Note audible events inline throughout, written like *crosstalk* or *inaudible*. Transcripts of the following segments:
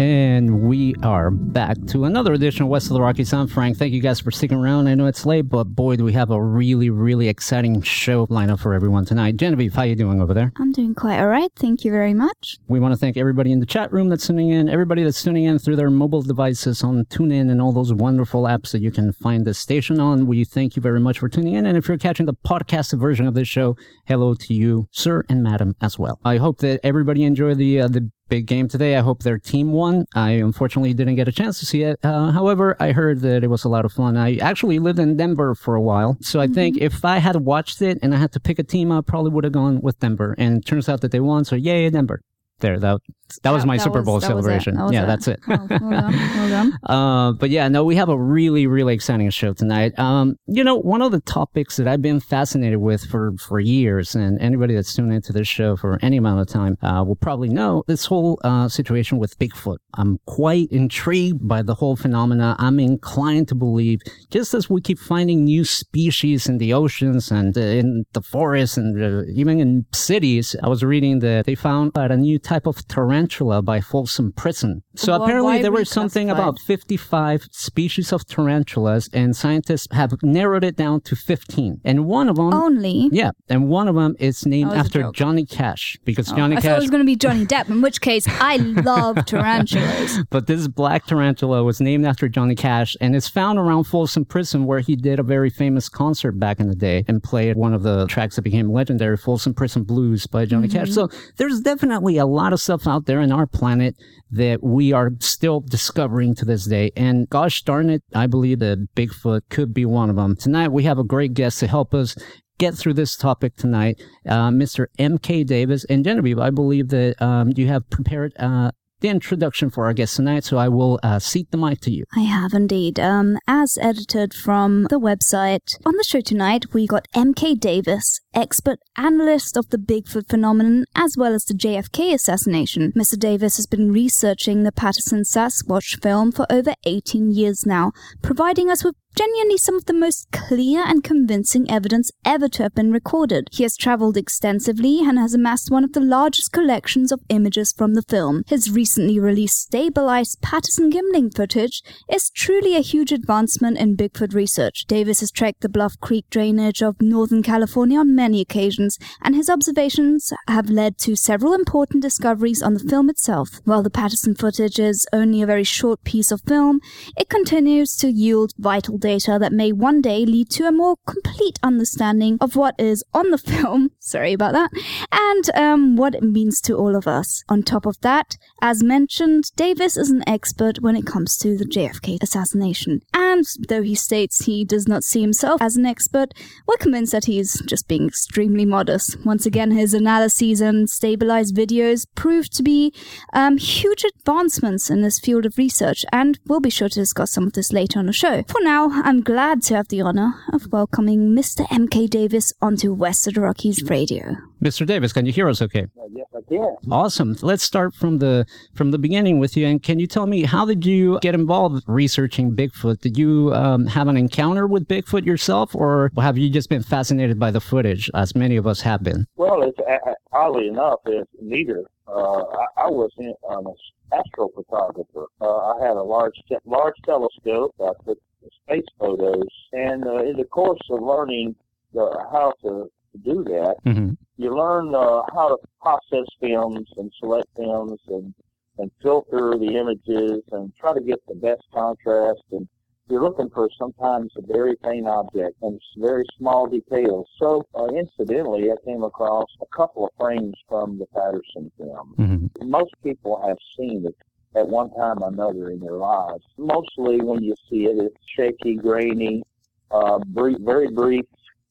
And we are back to another edition of West of the Rockies. I'm Frank. Thank you guys for sticking around. I know it's late, but boy, do we have a really, really exciting show lineup for everyone tonight. Genevieve, how are you doing over there? I'm doing quite all right. Thank you very much. We want to thank everybody in the chat room that's tuning in, everybody that's tuning in through their mobile devices on TuneIn and all those wonderful apps that you can find the station on. We thank you very much for tuning in. And if you're catching the podcast version of this show, hello to you, sir and madam, as well. I hope that everybody enjoyed the uh, the big game today. I hope their team won. I unfortunately didn't get a chance to see it. Uh, however, I heard that it was a lot of fun. I actually lived in Denver for a while. So I think if I had watched it and I had to pick a team, I probably would have gone with Denver. And it turns out that they won. So yay, Denver. There, that that was my that Super Bowl was celebration. That yeah, it. that's it. Oh, well done. Well done. Uh, but yeah, no, we have a really, really exciting show tonight. Um, you know, one of the topics that I've been fascinated with for, for years, and anybody that's tuned into this show for any amount of time, uh, will probably know this whole, uh, situation with Bigfoot. I'm quite intrigued by the whole phenomena. I'm inclined to believe, just as we keep finding new species in the oceans and uh, in the forests and uh, even in cities, I was reading that they found a new type of tarantula by Folsom Prison. So apparently there was something about 55 species of tarantulas, and scientists have narrowed it down to 15. And one of them, Only. yeah, and one of them is named oh, a after. Johnny Cash because Oh, Johnny I thought it Cash. was going to be Johnny Depp, in which case I love *laughs* tarantulas. But this black tarantula was named after Johnny Cash and is found around Folsom Prison, where he did a very famous concert back in the day and played one of the tracks that became legendary, Folsom Prison Blues by Johnny mm-hmm. Cash. So there's definitely a lot of stuff out there in our planet that we are still discovering to this day. And gosh darn it, I believe that Bigfoot could be one of them. Tonight we have a great guest to help us get through this topic tonight, uh, Mr. M.K. Davis. And Genevieve, I believe that um, you have prepared uh, the introduction for our guest tonight, so I will uh, seat the mic to you. I have indeed. Um, as edited from the website, on the show tonight we got MK Davis, expert analyst of the Bigfoot phenomenon as well as the JFK assassination. Mr. Davis has been researching the Patterson Sasquatch film for over 18 years now, providing us with genuinely some of the most clear and convincing evidence ever to have been recorded. He has traveled extensively and has amassed one of the largest collections of images from the film. His recently released stabilized Patterson Gimlin footage is truly a huge advancement in Bigfoot research. Davis has trekked the Bluff Creek drainage of Northern California on many occasions, and his observations have led to several important discoveries on the film itself. While the Patterson footage is only a very short piece of film, it continues to yield vital data that may one day lead to a more complete understanding of what is on the *laughs* film. Sorry about that. And um, what it means to all of us. On top of that, as mentioned, Davis is an expert when it comes to the JFK assassination. And though he states he does not see himself as an expert, we're convinced that he's just being extremely modest. Once again, his analyses and stabilized videos prove to be um, huge advancements in this field of research, and we'll be sure to discuss some of this later on the show. For now, I'm glad to have the honor of welcoming Mr. MK Davis onto West of the Rockies Radio. Mr. Davis, can you hear us okay? Yes, I can. Awesome. Let's start from the from the beginning with you. And can you tell me how did you get involved researching Bigfoot? Did you um, have an encounter with Bigfoot yourself, or have you just been fascinated by the footage, as many of us have been? Well, it's uh, oddly enough, it's neither. Uh, I, I was in, um, an astrophotographer. Uh, I had a large te- large telescope. I took space photos, and uh, in the course of learning the, how to do that, Mm-hmm. you learn uh, how to process films and select films and and filter the images and try to get the best contrast and you're looking for sometimes a very faint object and very small details. So, uh, incidentally, I came across a couple of frames from the Patterson film. Mm-hmm. Most people have seen it at one time or another in their lives. Mostly when you see it, it's shaky, grainy, uh, brief, very brief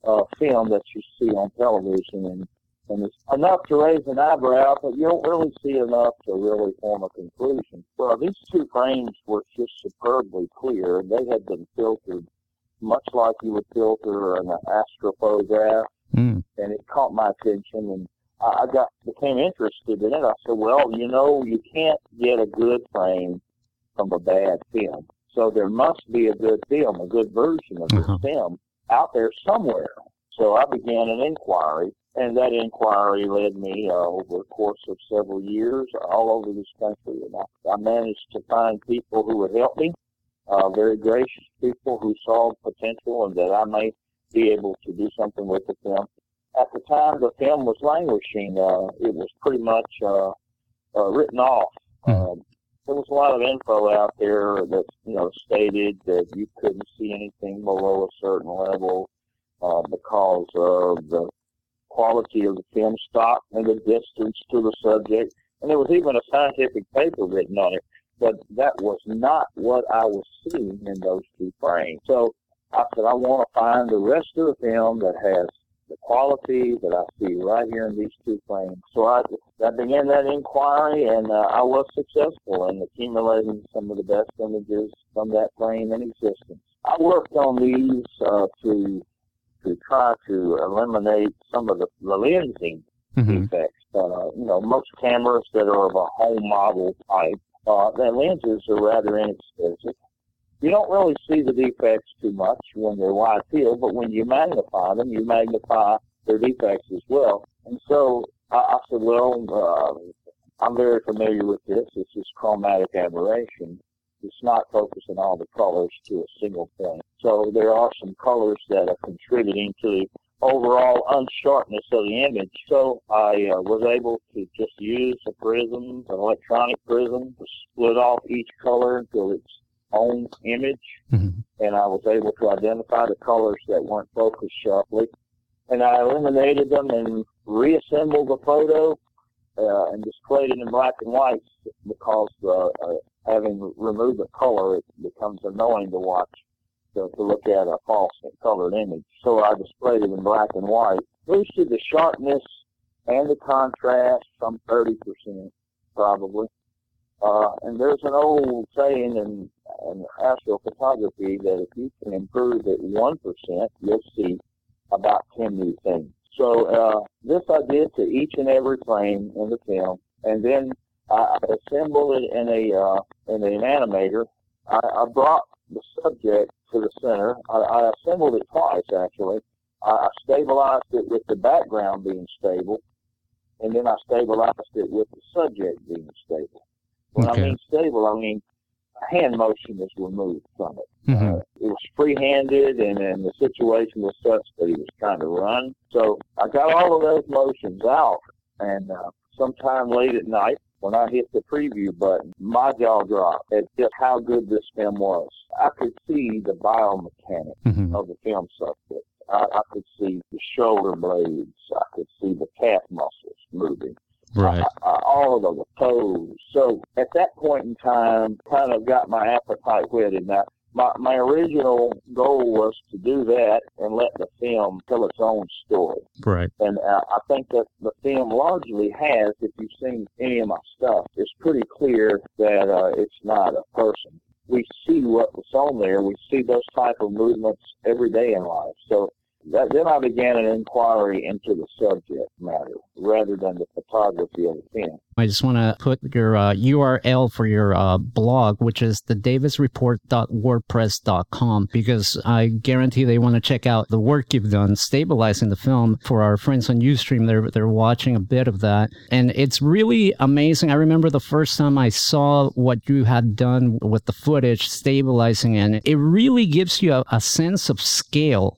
uh, film that you see on television and and it's enough to raise an eyebrow, but you don't really see enough to really form a conclusion. Well, these two frames were just superbly clear. They had been filtered much like you would filter an astrophotograph, Mm. and it caught my attention, and I got became interested in it. I said, well, you know, you can't get a good frame from a bad film, so there must be a good film, a good version of this Uh-huh. film out there somewhere. So I began an inquiry, and that inquiry led me uh, over a course of several years all over this country. And I, I managed to find people who would help me, uh, very gracious people who saw potential and that I may be able to do something with the film. At the time the film was languishing, uh, it was pretty much uh, uh, written off. Hmm. Um, there was a lot of info out there that you know stated that you couldn't see anything below a certain level uh, because of the quality of the film stock and the distance to the subject. And there was even a scientific paper written on it, but that was not what I was seeing in those two frames. So I said, I want to find the rest of the film that has the quality that I see right here in these two frames. So I, I began that inquiry, and uh, I was successful in accumulating some of the best images from that frame in existence. I worked on these uh, to to try to eliminate some of the, the lensing Mhm. defects. Uh, you know, most cameras that are of a home model type, uh, their lenses are rather inexpensive. You don't really see the defects too much when they're wide field, but when you magnify them, you magnify their defects as well. And so I, I said, well, uh, I'm very familiar with this. This is chromatic aberration. It's not focusing all the colors to a single point. So there are some colors that are contributing to the overall unsharpness of the image. So I uh, was able to just use a prism, an electronic prism, to split off each color into its own image, Mhm. and I was able to identify the colors that weren't focused sharply. And I eliminated them and reassembled the photo uh, and displayed it in black and white because uh, uh, having removed the color, it becomes annoying to watch to, to look at a false colored image. So I displayed it in black and white, boosted the sharpness and the contrast some 30% probably. Uh, and there's an old saying in, in astrophotography that if you can improve it 1%, you'll see about 10 new things. So uh, this I did to each and every frame in the film, and then I I assembled it in a uh, in an animator. I, I brought the subject to the center. I, I assembled it twice actually. I, I stabilized it with the background being stable, and then I stabilized it with the subject being stable. When Okay. I mean stable, I mean hand motion is removed from it. Mhm. Uh, it was free-handed, and, and the situation was such that he was trying to run. So I got all of those motions out, and uh, sometime late at night, when I hit the preview button, my jaw dropped at just how good this film was. I could see the biomechanics Mhm. of the film subject. I, I could see the shoulder blades. I could see the calf muscles moving Right. uh, all of the toes. So at that point in time, kind of got my appetite whetted. Now, my, my original goal was to do that and let the film tell its own story. Right. And uh, I think that the film largely has, if you've seen any of my stuff, it's pretty clear that uh, it's not a person. We see what was on there. We see those type of movements every day in life. So that, then I began an inquiry into the subject matter rather than the photography of the film. I just want to put your uh, URL for your uh, blog, which is thedavisreport.wordpress.com, because I guarantee they want to check out the work you've done stabilizing the film. For our friends on Ustream, they're they're watching a bit of that, and it's really amazing. I remember the first time I saw what you had done with the footage, stabilizing, and it really gives you a, a sense of scale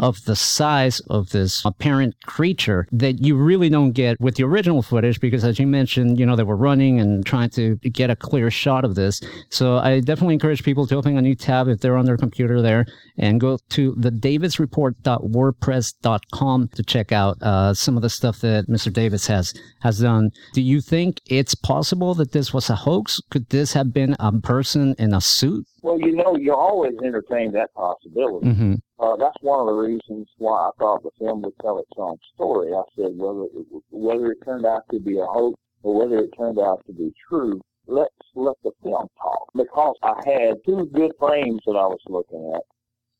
of the size of this apparent creature that you really don't get with the original footage because as you mentioned you know they were running and trying to get a clear shot of this so i definitely encourage people to open a new tab if they're on their computer there and go to the davisreport.wordpress.com to check out uh, some of the stuff that mr davis has has done do you think it's possible that this was a hoax could this have been a person in a suit Well, you know, you always entertain that possibility. mm-hmm. Uh, that's one of the reasons why I thought the film would tell its own story. I said whether it, whether it turned out to be a hoax or whether it turned out to be true, let's let the film talk. Because I had two good frames that I was looking at.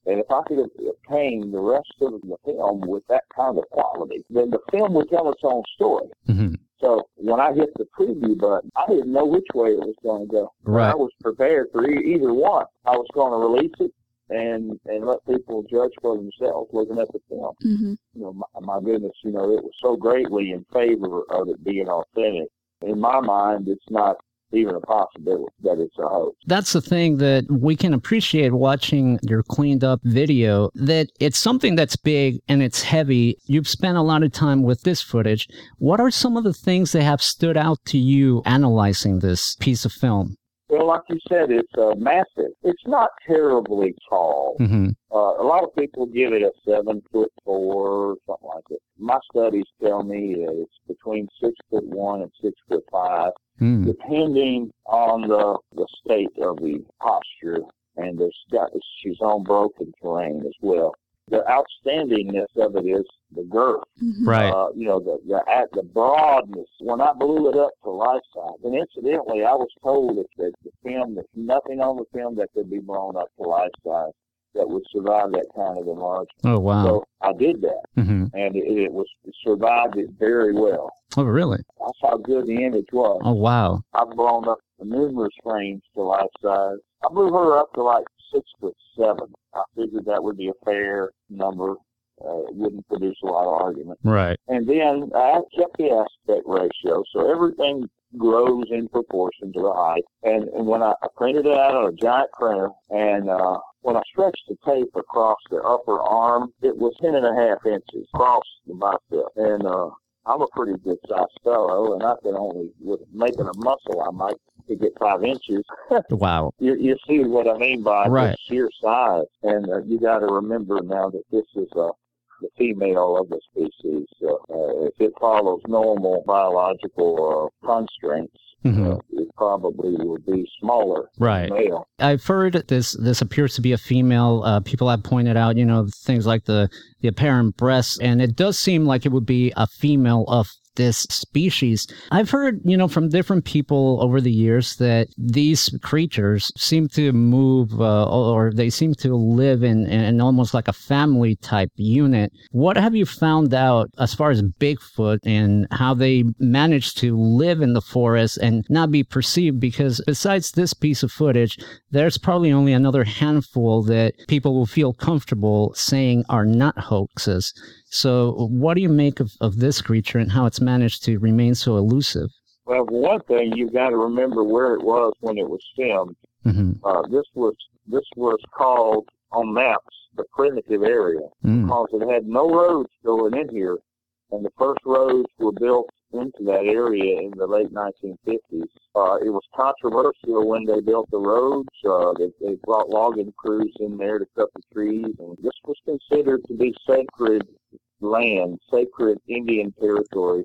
And if I could obtain the rest of the film with that kind of quality, then the film would tell its own story. hmm So when I hit the preview button, I didn't know which way it was going to go. Right. I was prepared for e- either one. I was going to release it and and let people judge for themselves looking at the film. hmm You know, my, my goodness, you know, it was so greatly in favor of it being authentic. In my mind, it's not even a possibility that it's a hoax. That's the thing that we can appreciate watching your cleaned up video that it's something that's big and it's heavy. You've spent a lot of time with this footage. What are some of the things that have stood out to you analyzing this piece of film? Well, like you said, it's uh, massive. It's not terribly tall. hmm Uh, a lot of people give it a seven foot four or something like it. My studies tell me that it's between six foot one and six foot five, Mm. depending on the the state of the posture. And there's got she's on broken terrain as well. The outstandingness of it is the girth. hmm Right. Uh, you know, the, the at the broadness. When I blew it up to life size, and incidentally, I was told that, that the film, there's nothing on the film that could be blown up to life size that would survive that kind of enlargement. Oh, wow. So I did that, hmm and it, it was it survived it very well. Oh, really? That's how good the image was. Oh, wow. I've blown up numerous frames to life size. I blew her up to like six foot seven. I figured that would be a fair number. Uh, it wouldn't produce a lot of argument. Right. And then I kept the aspect ratio, so everything grows in proportion to the height. And, and when I, I printed it out on a giant printer, and uh, when I stretched the tape across the upper arm, it was ten and a half inches across the bicep. And uh, I'm a pretty good sized fellow, and I can only, with making a muscle, I might could get five inches. *laughs* Wow. You, you see what I mean by Right. sheer size. And uh, you got to remember now that this is a the female of the species. Uh, uh, if it follows normal biological uh, constraints, uh, it probably would be smaller Right. male. I've heard this. This appears to be a female. Uh, people have pointed out, you know, things like the the apparent breasts, and it does seem like it would be a female of this species. I've heard, you know, from different people over the years that these creatures seem to move, uh, or they seem to live in, in almost like a family type unit. What have you found out as far as Bigfoot and how they manage to live in the forest and not be perceived? Because besides this piece of footage, there's probably only another handful that people will feel comfortable saying are not hoaxes. So, what do you make of, of this creature and how it's managed to remain so elusive? Well, one thing, you've got to remember where it was when it was filmed. hmm Uh, this was this was called on maps the primitive area. Mm. because it had no roads going in here, and the first roads were built into that area in the late 1950s. Uh, it was controversial when they built the roads. Uh, they, they brought logging crews in there to cut the trees, and this was considered to be sacred land, sacred Indian territory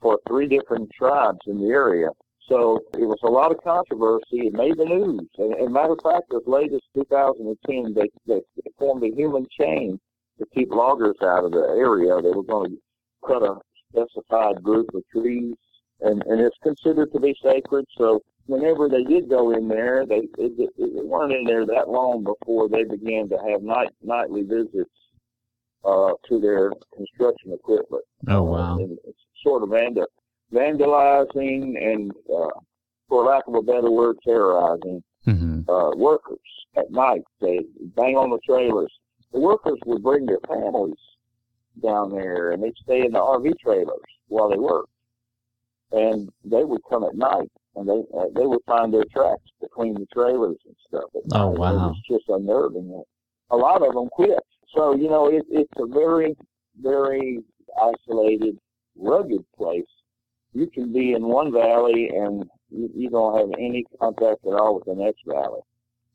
for three different tribes in the area. So it was a lot of controversy. It made the news. And, and matter of fact, as late as 2010, they, they formed a human chain to keep loggers out of the area. They were going to cut a specified group of trees, and, and it's considered to be sacred. So whenever they did go in there, they, they, they weren't in there that long before they began to have night nightly visits uh, to their construction equipment. Oh, Uh, wow. and sort of vanda- vandalizing and, uh, for lack of a better word, terrorizing hmm uh, workers at night. They bang on the trailers. The workers would bring their families down there, and they'd stay in the RV trailers while they worked. And they would come at night, and they uh, they would find their tracks between the trailers and stuff. Oh, night. It wow. was just unnerving. A lot of them quit. So you know, it, it's a very very isolated, rugged place. You can be in one valley and you, you don't have any contact at all with the next valley.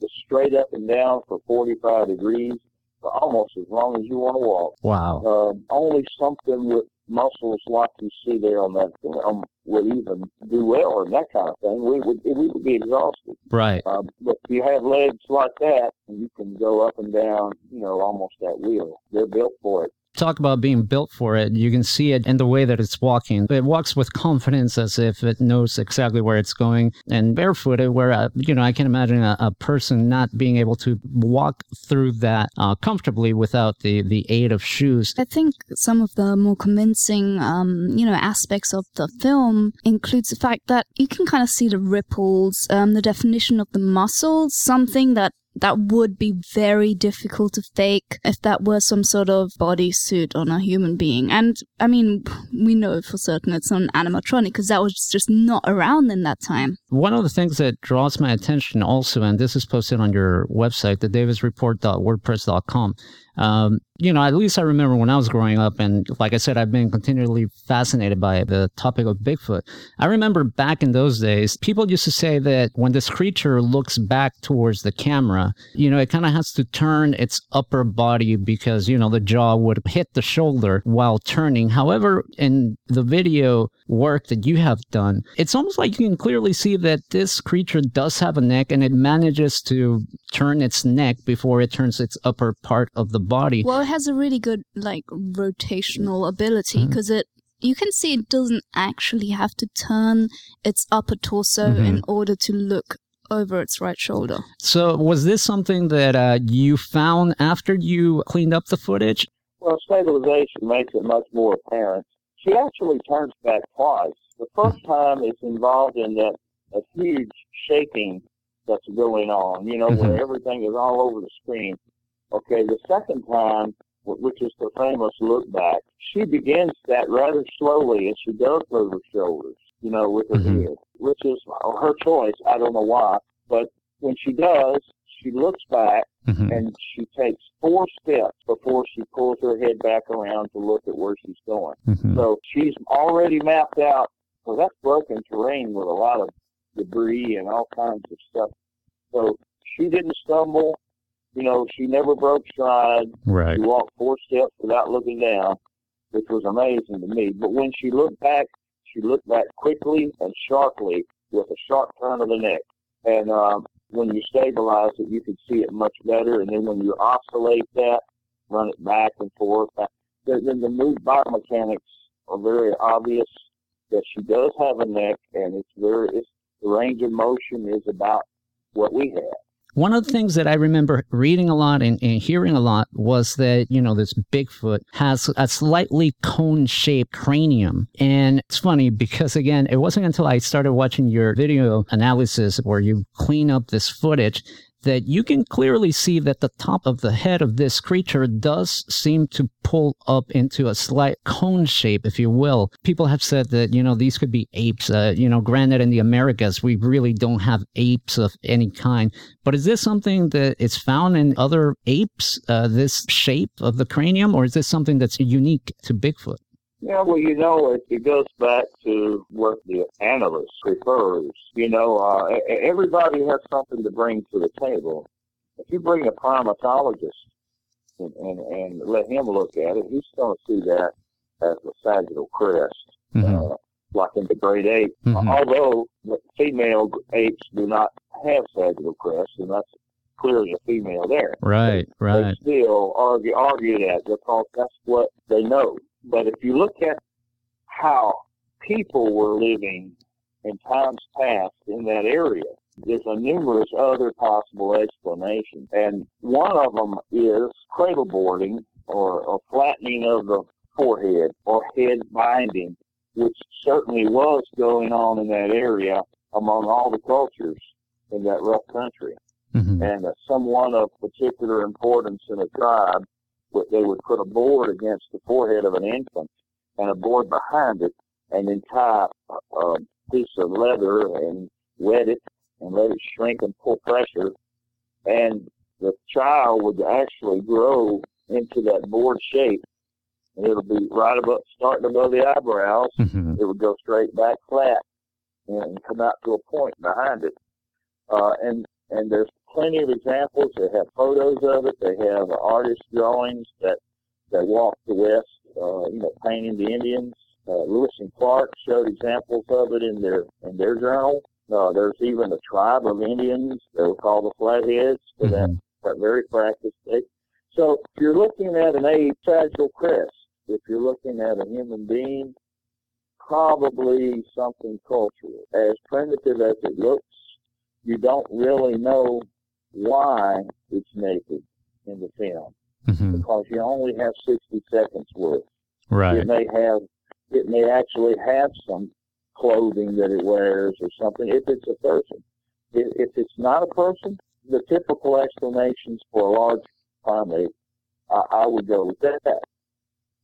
It's straight up and down for 45 degrees for almost as long as you want to walk. Wow. Um, only something with muscles like you see there on that film would even do well and that kind of thing. We would we would be exhausted. Right. Um, but if you have legs like that, you can go up and down, you know, almost at will. They're built for it talk about being built for it. You can see it in the way that it's walking. It walks with confidence as if it knows exactly where it's going. And barefooted, where, uh, you know, I can imagine a, a, person not being able to walk through that uh, comfortably without the, the aid of shoes. I think some of the more convincing, um, you know, aspects of the film includes the fact that you can kind of see the ripples, um, the definition of the muscles, something that that would be very difficult to fake if that were some sort of bodysuit on a human being. And I mean, we know for certain it's an animatronic because that was just not around in that time. One of the things that draws my attention also, and this is posted on your website, the davisreport.wordpress.com, um, you know, at least I remember when I was growing up, and like I said, I've been continually fascinated by the topic of Bigfoot. I remember back in those days, people used to say that when this creature looks back towards the camera, you know, it kind of has to turn its upper body because, you know, the jaw would hit the shoulder while turning. However, in the video work that you have done, it's almost like you can clearly see that this creature does have a neck and it manages to turn its neck before it turns its upper part of the body. Well, it has a really good like rotational ability because mm-hmm. it you can see it doesn't actually have to turn its upper torso mm-hmm. in order to look over its right shoulder. So, was this something that uh, you found after you cleaned up the footage? Well, stabilization makes it much more apparent. She actually turns back twice. The first mm-hmm. time it's involved in that a huge shaking that's going on, you know, mm-hmm. where everything is all over the screen. Okay, the second time, which is the famous look back, she begins that rather slowly and she goes over her shoulders, you know, with her mm-hmm. head, which is her choice. I don't know why. But when she does, she looks back mm-hmm. and she takes four steps before she pulls her head back around to look at where she's going. Mm-hmm. So she's already mapped out. Well, that's broken terrain with a lot of debris and all kinds of stuff. So she didn't stumble you know, she never broke stride. Right. She walked four steps without looking down, which was amazing to me. But when she looked back, she looked back quickly and sharply with a sharp turn of the neck. And um, when you stabilize it, you can see it much better. And then when you oscillate that, run it back and forth, then the move biomechanics are very obvious that she does have a neck, and it's very it's, the range of motion is about what we have. One of the things that I remember reading a lot and, and, hearing a lot was that, you know, this Bigfoot has a slightly cone shaped cranium. And it's funny because, again, it wasn't until I started watching your video analysis where you clean up this footage that you can clearly see that the top of the head of this creature does seem to pull up into a slight cone shape, if you will. People have said that, you know, these could be apes. Uh, you know, granted, in the Americas, we really don't have apes of any kind. But is this something that is found in other apes, uh, this shape of the cranium, or is this something that's unique to Bigfoot? Yeah, well, you know, it, it goes back to what the analyst prefers. You know, uh, everybody has something to bring to the table. If you bring a primatologist and, and, and let him look at it, he's going to see that as a sagittal crest, mm-hmm. uh, like in the great ape. Mm-hmm. Although female apes do not have sagittal crests, and that's clearly a female there. Right, they, right. They still argue argue that because that's what they know. But if you look at how people were living in times past in that area, there's a numerous other possible explanations. And one of them is cradle boarding or, or flattening of the forehead or head binding, which certainly was going on in that area among all the cultures in that rough country. Mm-hmm. And uh, someone of particular importance in a tribe they would put a board against the forehead of an infant and a board behind it, and then tie a, a piece of leather and wet it and let it shrink and pull pressure, and the child would actually grow into that board shape. And it'll be right above, starting above the eyebrows. Mm-hmm. It would go straight back flat and come out to a point behind it. Uh, and and there's plenty of examples. They have photos of it. They have artist drawings that that walk the West uh, you know, painting the Indians. Uh, Lewis and Clark showed examples of it in their in their journal. Uh, there's even a tribe of Indians they were called the Flatheads for that, that very practice. They, so if you're looking at an age fragile crest, if you're looking at a human being, probably something cultural. As primitive as it looks, you don't really know why it's naked in the film Mhm. because you only have 60 seconds worth. Right. It may have, it may actually have some clothing that it wears or something if it's a person. If, if it's not a person, the typical explanations for a large primate, I, I would go with that.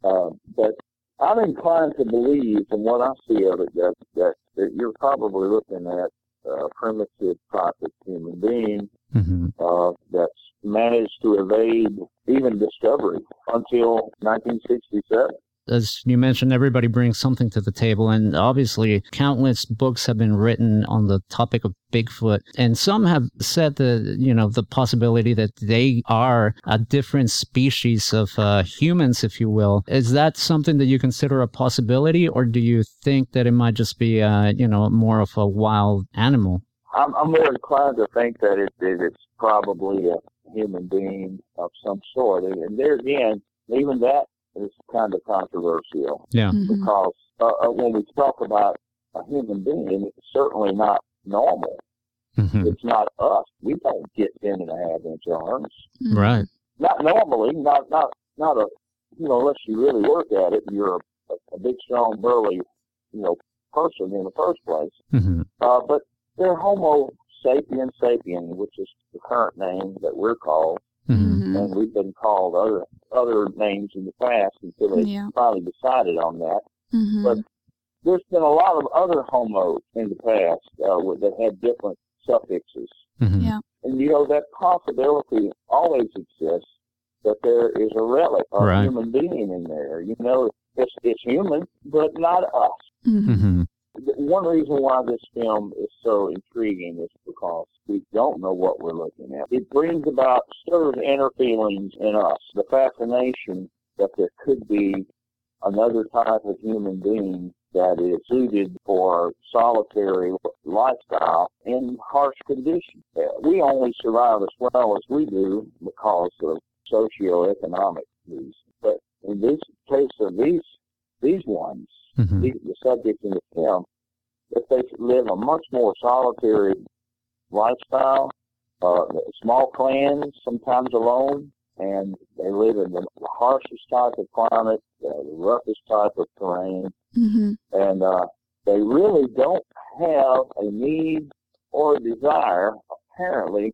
Uh, but I'm inclined to believe, from what I see of it, that that, that you're probably looking at a primitive type of human being hmm uh, that's managed to evade even discovery until 1967. As you mentioned, everybody brings something to the table, and obviously, countless books have been written on the topic of Bigfoot, and some have said that you know the possibility that they are a different species of uh, humans, if you will. Is that something that you consider a possibility, or do you think that it might just be uh, you know more of a wild animal? I'm, I'm more inclined to think that it, it's probably a human being of some sort. And there again, even that is kind of controversial Yeah. Mhm. because uh, uh, when we talk about a human being, it's certainly not normal. Mhm. It's not us. We don't get ten and a half inch arms. Right. Not normally. Not not not a you know unless you really work at it. and You're a, a big, strong, burly, you know, person in the first place. hmm Uh, but they're Homo sapien sapien, which is the current name that we're called, hmm Mhm. and we've been called other other names in the past until they Yeah. finally decided on that. Mhm. But there's been a lot of other homos in the past uh, that had different suffixes, hmm Yeah. and you know that possibility always exists that there is a relic of Right. a human being in there. You know, it's it's human, but not us. Mhm. One reason why this film is so intriguing is because we don't know what we're looking at. It brings about sort of inner feelings in us, the fascination that there could be another type of human being that is suited for solitary lifestyle in harsh conditions. Uh, We only survive as well as we do because of socioeconomic reasons. But in this case of these these ones, hmm the, the subject in the film, if they live a much more solitary lifestyle, uh, small clans, sometimes alone, and they live in the harshest type of climate, uh, the roughest type of terrain, Mhm. and uh, they really don't have a need or a desire, apparently,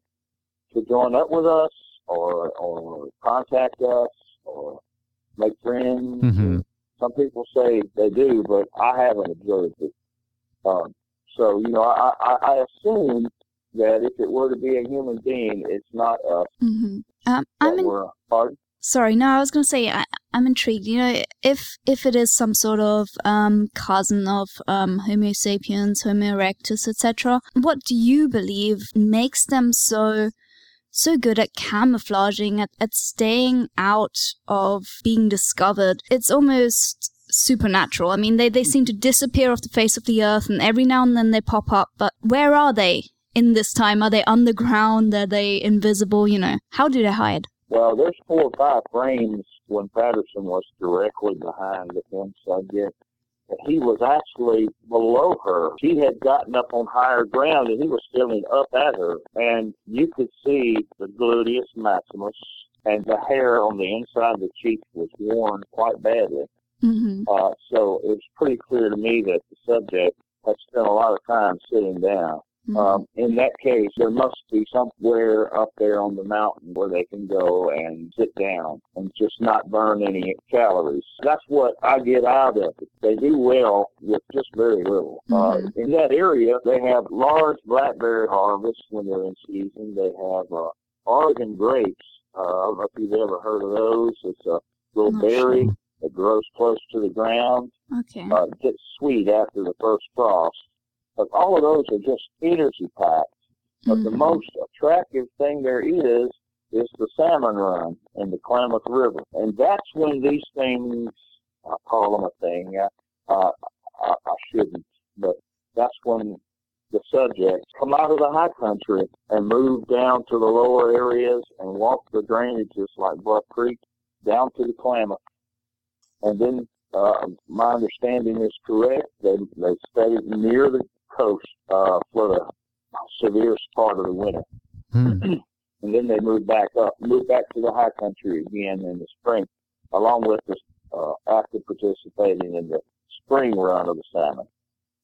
to join up with us or or contact us or make friends. hmm Some people say they do, but I haven't observed it. Um, so you know, I, I, I assume that if it were to be a human being, it's not us Mhm. Um, I'm in, pardon? sorry. No, I was going to say I, I'm intrigued. You know, if if it is some sort of um, cousin of um, Homo sapiens, Homo erectus, etc., what do you believe makes them so so good at camouflaging, at, at staying out of being discovered? It's almost supernatural. I mean, they, they seem to disappear off the face of the earth, and every now and then they pop up. But where are they in this time? Are they underground? Are they invisible? You know, how do they hide? Well, there's four or five frames when Patterson was directly behind the film subject. And He was actually below her. She had gotten up on higher ground and he was staring up at her. And you could see the gluteus maximus and the hair on the inside of the cheek was worn quite badly. hmm Uh, so it's pretty clear to me that the subject had spent a lot of time sitting down. Um, in that case, there must be somewhere up there on the mountain where they can go and sit down and just not burn any calories. That's what I get out of it. They do well with just very little. Uh, Mhm. in that area, they have large blackberry harvests when they're in season. They have uh, Oregon grapes. Uh, I don't know if you've ever heard of those. It's a little Not berry that grows close to the ground Okay. uh, gets sweet after the first frost. But all of those are just energy packs. But the Mhm. most attractive thing there is is the salmon run in the Klamath River, and that's when these things I call them a thing. Uh, I, I shouldn't, but that's when the subjects come out of the high country and move down to the lower areas and walk the drainages like Bluff Creek down to the Klamath. And then, uh, my understanding is correct. They they stayed near the coast uh, for the severest part of the winter, Hmm. *clears throat* and then they moved back up, moved back to the high country again in the spring, along with the uh, after participating in the spring run of the salmon.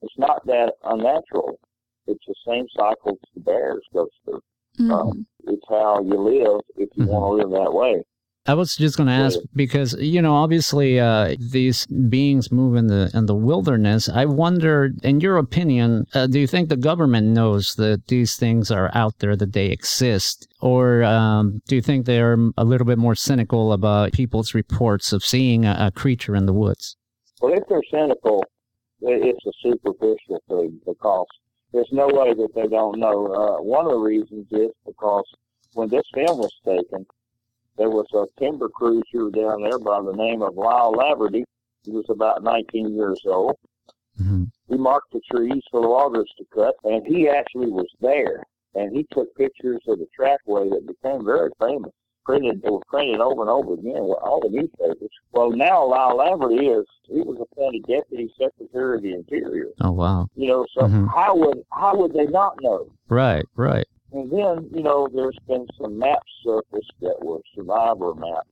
It's not that unnatural. It's the same cycles the bears go through. Mhm. Um, it's how you live if you Mhm. want to live that way. I was just going to ask because you know obviously uh, these beings move in the in the wilderness. I wonder, in your opinion, uh, do you think the government knows that these things are out there that they exist, or um, do you think they're a little bit more cynical about people's reports of seeing a, a creature in the woods? Well, if they're cynical, it's a superficial thing because there's no way that they don't know. Uh, one of the reasons is because when this film was taken, there was a timber cruiser down there by the name of Lyle Laverty. He was about 19 years old. hmm He marked the trees for the loggers to cut, and he actually was there. And he took pictures of the trackway that became very famous. Printed, they were printed over and over again with all the newspapers. Well, now Lyle Laverty is, he was appointed Deputy Secretary of the Interior. Oh wow! You know, so Mhm. how would, how would they not know? Right, right. And then, you know, there's been some maps surfaced that were survivor maps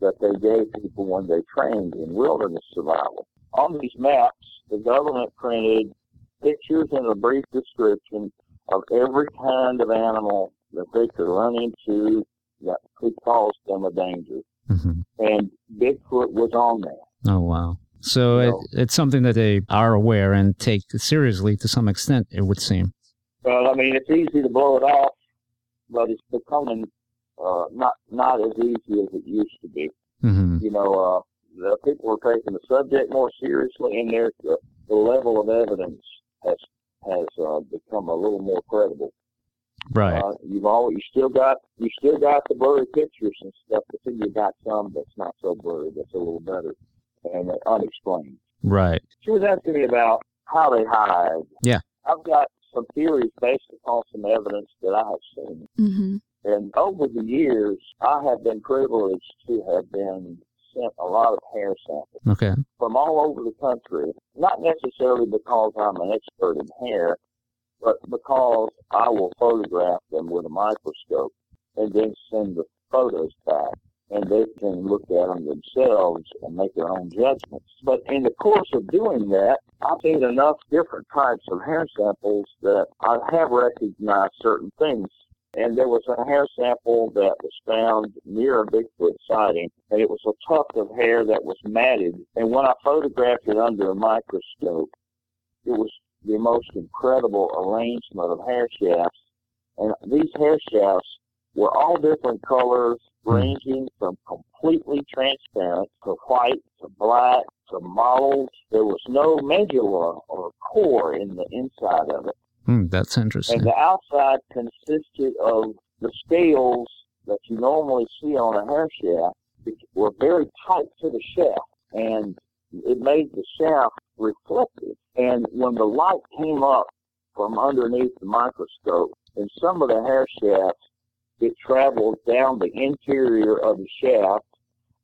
that they gave people when they trained in wilderness survival. On these maps, the government printed pictures and a brief description of every kind of animal that they could run into that could cause them a danger. hmm And Bigfoot was on there. Oh wow! So it, it's something that they are aware and take seriously to some extent. It would seem. Well, I mean, it's easy to blow it off, but it's becoming uh, not not as easy as it used to be. hmm you know, uh, the people are taking the subject more seriously, and there's the, the level of evidence has has uh, become a little more credible. Right. Uh, you've always you still got you still got the blurry pictures and stuff, but then you got some that's not so blurry, that's a little better and uh, unexplained. right. She was asking me about how they hide. Yeah. I've got some theories based upon some evidence that I have seen. hmm And over the years, I have been privileged to have been sent a lot of hair samples Okay. from all over the country, not necessarily because I'm an expert in hair, but because I will photograph them with a microscope and then send the photos back. And they can look at them themselves and make their own judgments. But in the course of doing that, I've seen enough different types of hair samples that I have recognized certain things. And there was a hair sample that was found near a Bigfoot sighting, and it was a tuft of hair that was matted. And when I photographed it under a microscope, it was the most incredible arrangement of hair shafts. And these hair shafts were all different colors, ranging from completely transparent to white to black to mottled. There was no medulla or core in the inside of it. Hmm, that's interesting. And the outside consisted of the scales that you normally see on a hair shaft which were very tight to the shaft and it made the shaft reflective. And when the light came up from underneath the microscope, in some of the hair shafts, it traveled down the interior of the shaft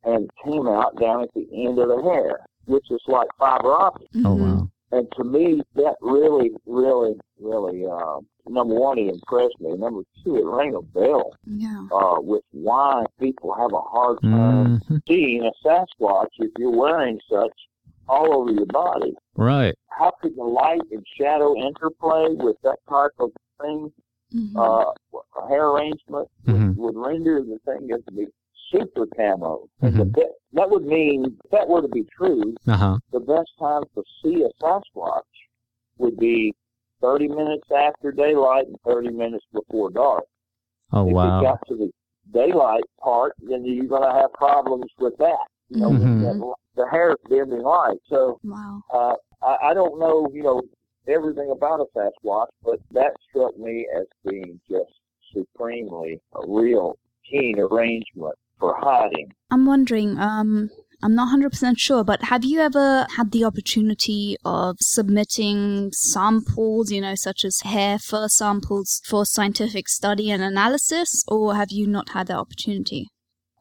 and came out down at the end of the hair, which is like fiber optic. oh wow. And to me, that really, really, really, uh, number one, it impressed me. Number two, it rang a bell Yeah. uh, with why people have a hard time hmm seeing a Sasquatch if you're wearing such all over your body. Right. How could the light and shadow interplay with that type of thing? Mhm. Uh, a hair arrangement Mhm. would, would render the thing as to be super camo. And the Mhm. be- that would mean, if that were to be true, Uh huh. the best time to see a Sasquatch would be 30 minutes after daylight and 30 minutes before dark. Oh wow. if you got to the daylight part, then you're going to have problems with that. You know, with Mhm. that, the hair's bending light. So Wow. uh, I, I don't know, you know, everything about a Sasquatch, but that struck me as being just supremely a real keen arrangement for hiding. I'm wondering, um, I'm not 100% sure, but have you ever had the opportunity of submitting samples, you know, such as hair fur samples for scientific study and analysis, or have you not had that opportunity?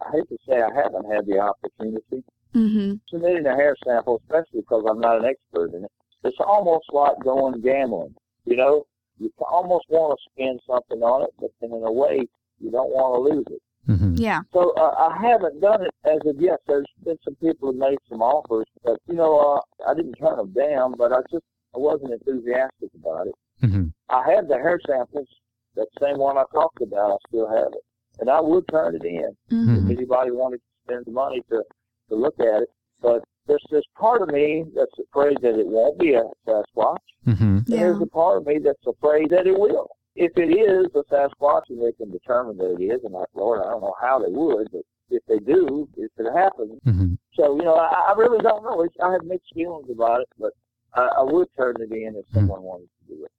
I hate to say I haven't had the opportunity. Mm-hmm. Submitting a hair sample, especially because I'm not an expert in it, it's almost like going gambling. You know, you almost want to spend something on it, but then in a way, you don't want to lose it. hmm Yeah. So uh, I haven't done it as of yet. There's been some people who made some offers, but you know, uh, I didn't turn them down. But I just I wasn't enthusiastic about it. hmm I have the hair samples, that same one I talked about. I still have it, and I would turn it in Mm-hmm. if anybody wanted to spend the money to to look at it. But there's this part of me that's afraid that it won't be a Sasquatch, hmm and Yeah. there's a part of me that's afraid that it will. If it is a Sasquatch and they can determine that it is, and like, Lord, I don't know how they would, but if they do, if it happens, hmm so you know, I, I really don't know. It's, I have mixed feelings about it, but I, I would turn it in if someone wanted to do it.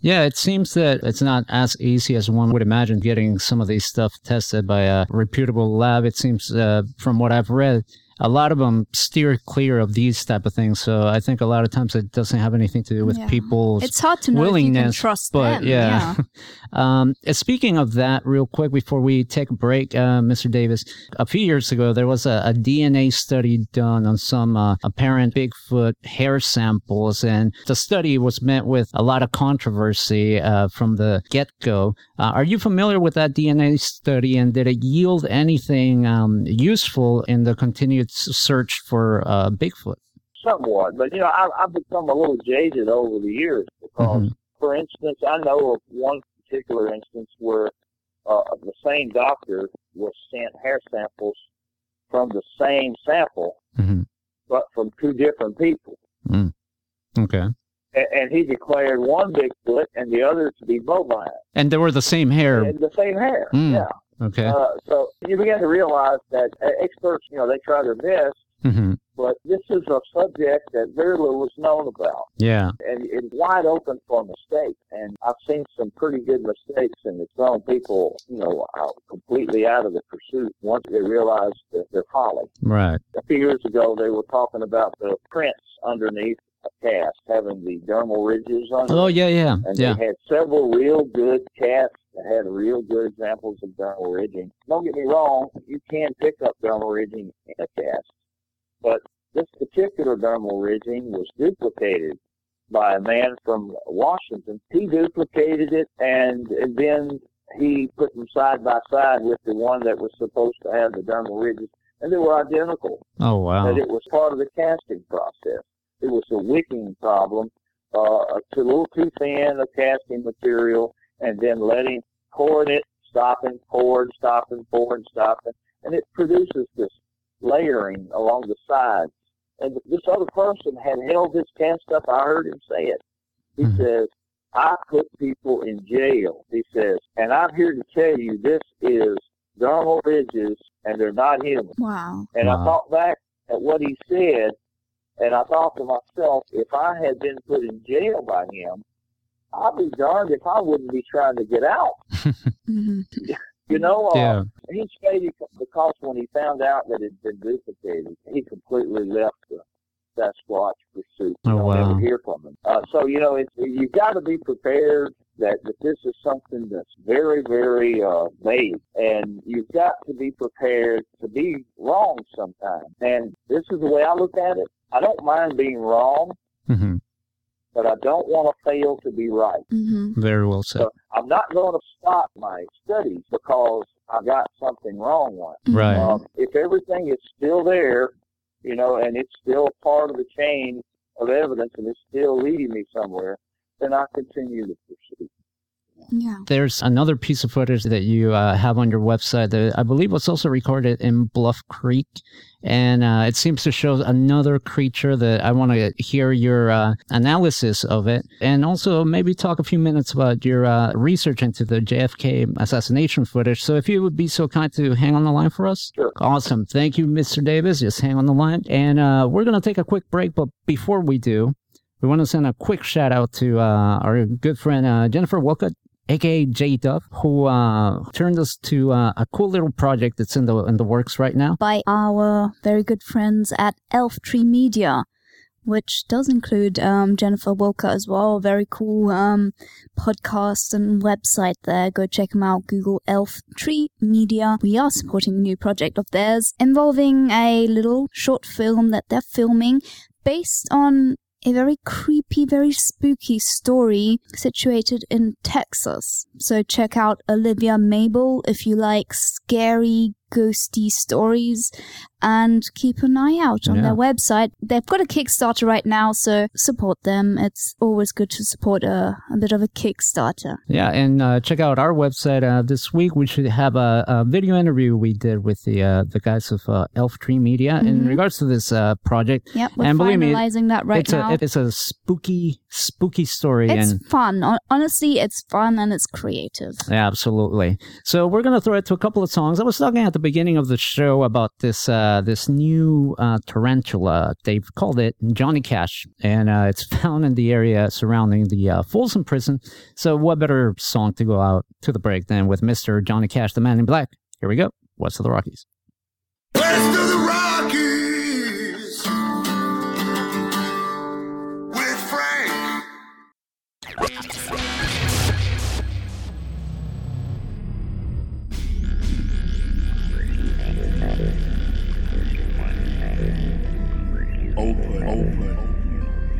Yeah, it seems that it's not as easy as one would imagine getting some of these stuff tested by a reputable lab. It seems, uh, from what I've read, a lot of them steer clear of these type of things. So I think a lot of times it doesn't have anything to do with Yeah. people's It's hard to know if you can willingness, trust but them. yeah. *laughs* um, uh, speaking of that, real quick before we take a break, uh, Mr. Davis, a few years ago there was a, a DNA study done on some uh, apparent Bigfoot hair samples, and the study was met with a lot of controversy uh, from the get-go. Uh, are you familiar with that DNA study, and did it yield anything um, useful in the continued search for uh, Bigfoot? Somewhat, but you know, I, I've become a little jaded over the years because, Mhm. for instance, I know of one particular instance where uh, the same doctor was sent hair samples from the same sample, Mhm. but from two different people. Okay. And, and he declared one Bigfoot and the other to be bovine. And they were the same hair. And the same hair. Mm. Yeah. Okay. Uh, so you begin to realize that experts, you know, they try their best, hmm but this is a subject that very little is known about. Yeah. and it's wide open for mistakes. And I've seen some pretty good mistakes, and it's thrown people, you know, out, completely out of the pursuit once they realize that their folly. Right. A few years ago, they were talking about the prints underneath a cast, having the dermal ridges on. Oh yeah, yeah, And yeah. they had several real good casts that had real good examples of dermal ridging. Don't get me wrong, you can pick up dermal ridging in a cast, but this particular dermal ridging was duplicated by a man from Washington. He duplicated it and, and then he put them side by side with the one that was supposed to have the dermal ridges, and they were identical Oh wow. that it was part of the casting process. It was a wicking problem, uh, a little too thin of casting material, and then letting, pouring it, stopping, pouring, stopping, pouring, stopping, and it produces this layering along the sides. And this other person had held this cast up. I heard him say it. He Mhm. says, I put people in jail. He says, and I'm here to tell you this is dermal ridges and they're not human. Wow. And Wow. I thought back at what he said, and I thought to myself, if I had been put in jail by him, I'd be darned if I wouldn't be trying to get out. *laughs* You know, uh, Yeah. he stated because when he found out that it had been duplicated, he completely left the Sasquatch pursuit. Oh, don't wow. ever hear from him. Uh, so, you know, it's, you've got to be prepared that, that this is something that's very, very uh, vague. And you've got to be prepared to be wrong sometimes. And this is the way I look at it. I don't mind being wrong, hmm but I don't want to fail to be right. hmm Very well said. So I'm not going to stop my studies because I got something wrong once. Right. Um, if everything is still there, you know, and it's still part of the chain of evidence and it's still leading me somewhere, then I continue to pursuit. Yeah. There's another piece of footage that you uh, have on your website that I believe was also recorded in Bluff Creek, and uh, it seems to show another creature that I want to hear your uh, analysis of it, and also maybe talk a few minutes about your uh, research into the JFK assassination footage. So, if you would be so kind to hang on the line for us. Sure. Awesome. Thank you, Mr. Davis. Just hang on the line, and uh, we're gonna take a quick break. But before we do, we want to send a quick shout out to uh, our good friend uh, Jennifer Wolcott aka J Dub, who uh, turned us to uh, a cool little project that's in the in the works right now. By our very good friends at Elf Tree Media, which does include um, Jennifer Wilker as well. Very cool um, podcast and website there. Go check them out. Google Elf Tree Media. We are supporting a new project of theirs involving a little short film that they're filming based on a very creepy, very spooky story situated in Texas. So check out Olivia Mabel if you like scary, ghosty stories and keep an eye out on Yeah. their website. They've got a Kickstarter right now, so support them. It's always good to support a, a bit of a Kickstarter. Yeah, and uh, check out our website uh, this week. We should have a, a video interview we did with the uh, the guys of uh, Elf Tree Media in Mhm. regards to this uh, project. Yep, we're And believe me, finalizing that right it's now. a it's a spooky spooky story it's and fun. Honestly, it's fun and it's creative. Yeah, absolutely. So we're gonna throw it to a couple of songs. I was talking at the beginning of the show about this uh, this new uh, tarantula. They've called it Johnny Cash, and uh, it's *laughs* found in the area surrounding the uh, Folsom Prison. So what better song to go out to the break than with Mister Johnny Cash, the Man in Black? Here we go. West of the Rockies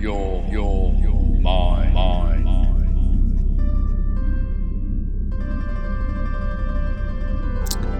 open your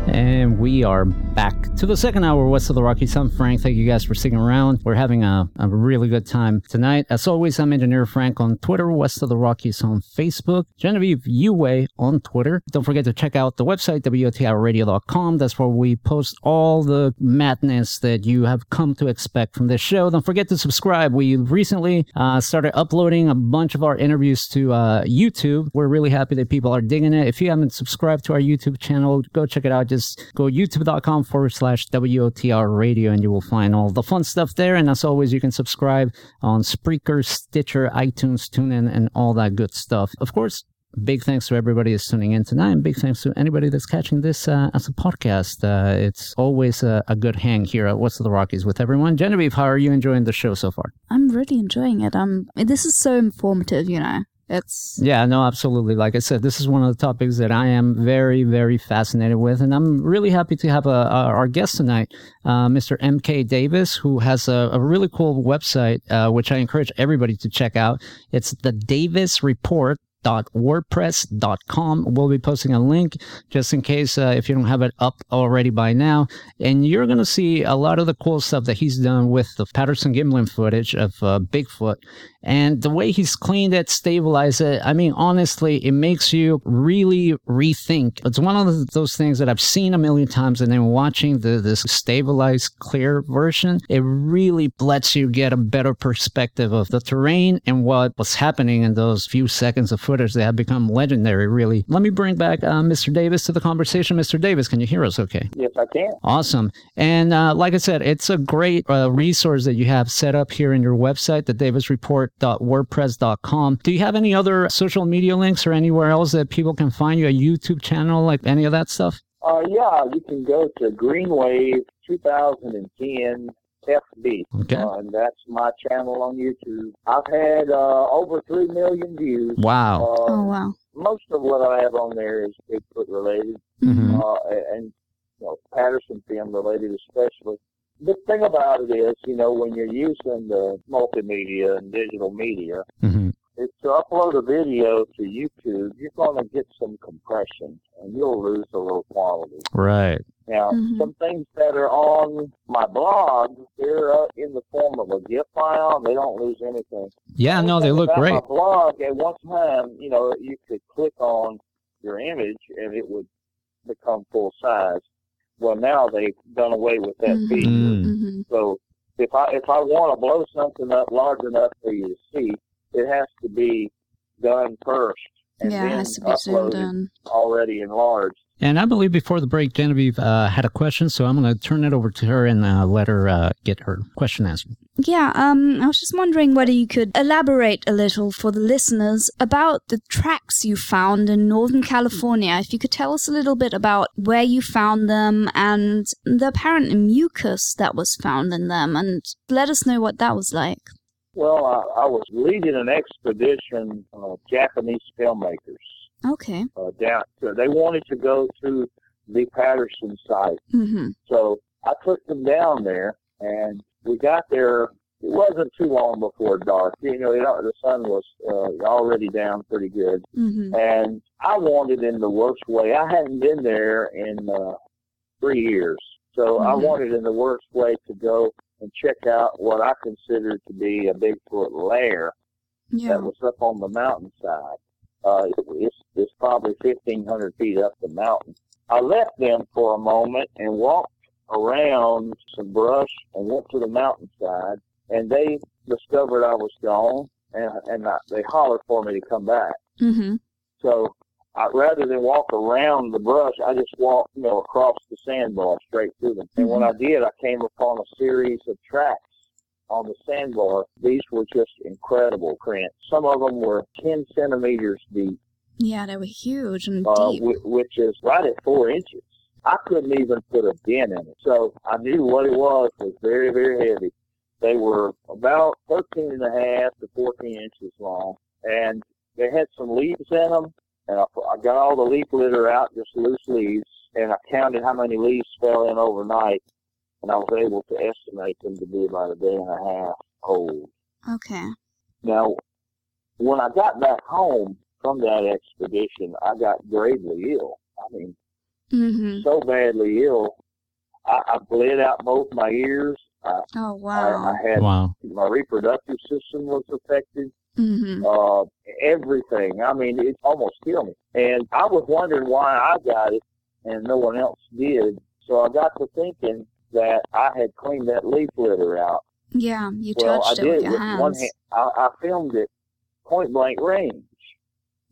And we are back to the second hour west of the Rockies. I'm Frank. Thank you guys for sticking around. We're having a, a really good time tonight. As always, I'm Engineer Frank on Twitter, West of the Rockies on Facebook, Genevieve Uway on Twitter. Don't forget to check out the website, WOTRradio.com. That's where we post all the madness that you have come to expect from this show. Don't forget to subscribe. We recently uh, started uploading a bunch of our interviews to uh, YouTube. We're really happy that people are digging it. If you haven't subscribed to our YouTube channel, go check it out. Just go youtube.com forward slash WOTR radio and you will find all the fun stuff there. And as always, you can subscribe on Spreaker, Stitcher, iTunes, TuneIn, and all that good stuff. Of course, Big thanks to everybody that's tuning in tonight, and big thanks to anybody that's catching this uh, as a podcast. Uh, it's always a, a good hang here at West of the Rockies with everyone. Genevieve, how are you enjoying the show so far? I'm really enjoying it. Um, this is so informative, you know. It's Yeah, no, absolutely. Like I said, this is one of the topics that I am very, very fascinated with, and I'm really happy to have a, a, our guest tonight, uh, Mr. M.K. Davis, who has a, a really cool website, uh, which I encourage everybody to check out. It's the Davis Report wordpress.com we'll be posting a link just in case uh, if you don't have it up already by now and you're going to see a lot of the cool stuff that he's done with the patterson gimlin footage of uh, bigfoot and the way he's cleaned it stabilized it i mean honestly it makes you really rethink. It's one of those things that i've seen a million times and then watching the this stabilized clear version it really lets you get a better perspective of the terrain and what was happening in those few seconds of footage that have become legendary really. Let me bring back uh, mr davis to the conversation. Mr davis can you hear us okay? Yes, I can. Awesome. And uh, like I said, it's a great uh, resource that you have set up here in your website, the davisreport.wordpress.com. Do you have any other social media links or anywhere else that people can find you, a YouTube channel, like any of that stuff? Uh, yeah, you can go to Greenwave 2010 FB, Okay. uh, and that's my channel on YouTube. I've had uh, over three million views. Wow. Uh, oh wow. Most of what I have on there is Bigfoot related, Mhm. uh, and you know Patterson film related especially. The thing about it is, you know, when you're using the multimedia and digital media, Mhm. if to upload a video to YouTube, you're going to get some compression, and you'll lose a little quality. Right. Now, Mhm. some things that are on my blog, they're uh, in the form of a GIF file. They don't lose anything. Yeah, no, they look about great. My blog, at one time, you know, you could click on your image and it would become full size. Well, now they've done away with that Mhm. feature. Mm. hmm So if I if I want to blow something up large enough for you to see, it has to be done first and Yeah, it then has to be zoomed uploaded in. already enlarged. And I believe before the break, Genevieve uh, had a question, so I'm going to turn it over to her and uh, let her uh, get her question answered. Yeah, um, I was just wondering whether you could elaborate a little for the listeners about the tracks you found in Northern California. If you could tell us a little bit about where you found them and the apparent mucus that was found in them, and let us know what that was like. Well, I, I was leading an expedition of Japanese filmmakers Okay. uh, down. So they wanted to go to the Patterson site. Mm-hmm. So I took them down there, and we got there. It wasn't too long before dark. You know, it, the sun was uh, already down pretty good, Mm-hmm. and I wanted in the worst way. I hadn't been there in uh, three years, so I Mhm. wanted in the worst way to go and check out what I considered to be a Bigfoot lair Yeah. that was up on the mountainside. Uh, it, it's, it's probably 1,500 feet up the mountain. I left them for a moment and walked around some brush and went to the mountainside, and they discovered I was gone, and, and I, they hollered for me to come back. Mm-hmm. So I, rather than walk around the brush, I just walked, you know, across the sandbar straight through them. And when I did, I came upon a series of tracks on the sandbar. These were just incredible prints. Some of them were 10 centimeters deep, Yeah, they were huge and uh, deep. whi- which is right at four inches. I couldn't even put a dent in it. So I knew what it was was very, very heavy. They were about 13 and a half to 14 inches long, and they had some leaves in them. And I, I got all the leaf litter out, just loose leaves, and I counted how many leaves fell in overnight, and I was able to estimate them to be about a day and a half old. Okay. Now, when I got back home from that expedition, I got gravely ill. I mean, Mm-hmm. so badly ill. I, I bled out both my ears. I, Oh, I, wow. I had Wow. my reproductive system was affected. Mm-hmm. Uh, everything. I mean, it almost killed me. And I was wondering why I got it and no one else did. So I got to thinking that I had cleaned that leaf litter out. Yeah, you well, I touched it did with your with hands. one hand. I, I filmed it point blank range.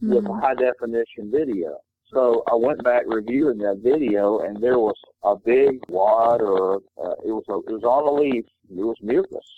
with a high definition video. So I went back reviewing that video, and there was a big wad, or uh, it was a, it was on a leaf. It was mucus,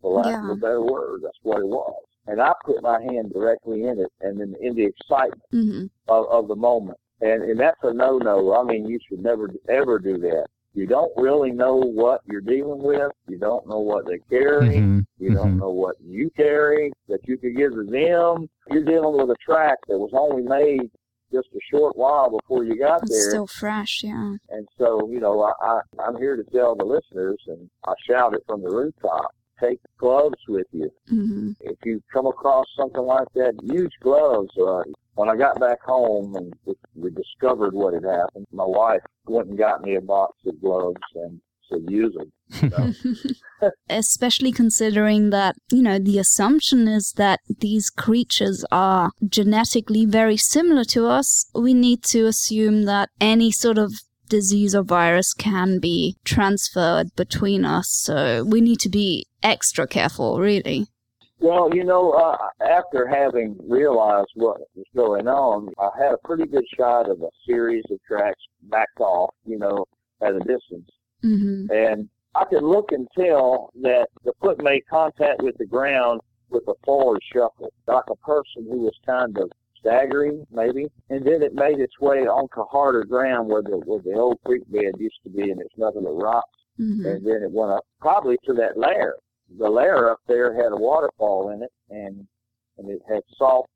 for lack of Yeah. a better word. That's what it was. And I put my hand directly in it, and then in the excitement mm-hmm. of, of the moment. And and that's a no no. I mean, you should never ever do that. You don't really know what you're dealing with. You don't know what they carry. Mhm. You don't Mhm. know what you carry that you could give to them. You're dealing with a track that was only made just a short while before you got It's there. still fresh, yeah. And so, you know, I, I, I'm here to tell the listeners, and I shout it from the rooftop, take gloves with you. Mm-hmm. If you come across something like that, use gloves. Uh, when I got back home and we- discovered what had happened, my wife went and got me a box of gloves and said, use them. *laughs* Especially considering that, you know, the assumption is that these creatures are genetically very similar to us. We need to assume that any sort of disease or virus can be transferred between us. So we need to be extra careful, really. Well, you know, uh, after having realized what was going on, I had a pretty good shot of a series of tracks backed off, you know, at a distance. Mm-hmm. And I could look and tell that the foot made contact with the ground with a forward shuffle, like a person who was kind of staggering, maybe. And then it made its way onto harder ground where the, where the old creek bed used to be, and it's nothing but rocks. Mm-hmm. And then it went up probably to that lair. The lair up there had a waterfall in it, and and it had soft,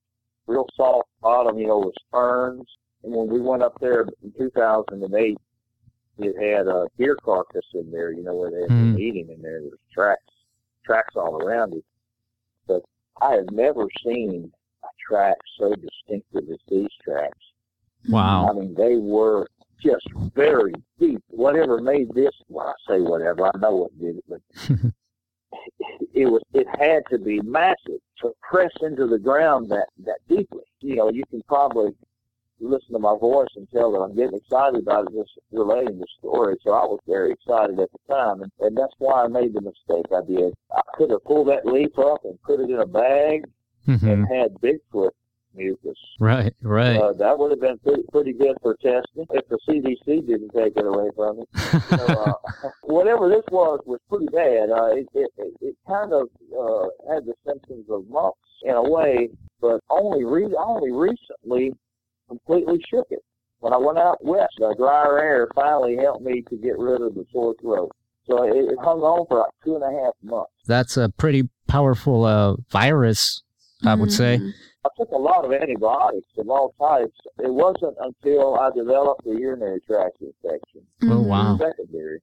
real soft bottom, you know, with ferns. And when we went up there in 2008, it had a deer carcass in there, you know, where they had been Hmm. eating in there. There was tracks, tracks all around it. But I have never seen a track so distinctive as these tracks. Wow. I mean, they were just very deep. Whatever made this, well, I say whatever, I know what did it, but *laughs* it was, it had to be massive to press into the ground that, that deeply. You know, you can probably listen to my voice and tell that I'm getting excited about just relating the story. So I was very excited at the time, and, and that's why I made the mistake I did. I could have pulled that leaf up and put it in a bag Mhm. and had Bigfoot mucus. Right, right. Uh, that would have been pretty, pretty good for testing if the CDC didn't take it away from me. So, uh, *laughs* whatever this was was pretty bad. Uh, it, it, it, it kind of uh, had the symptoms of mumps in a way, but only re- only recently completely shook it. When I went out west, the drier air finally helped me to get rid of the sore throat. So it, it hung on for like two and a half months. That's a pretty powerful uh, virus, I would say. I took a lot of antibiotics of all types. It wasn't until I developed a urinary tract infection, Oh, wow. secondary,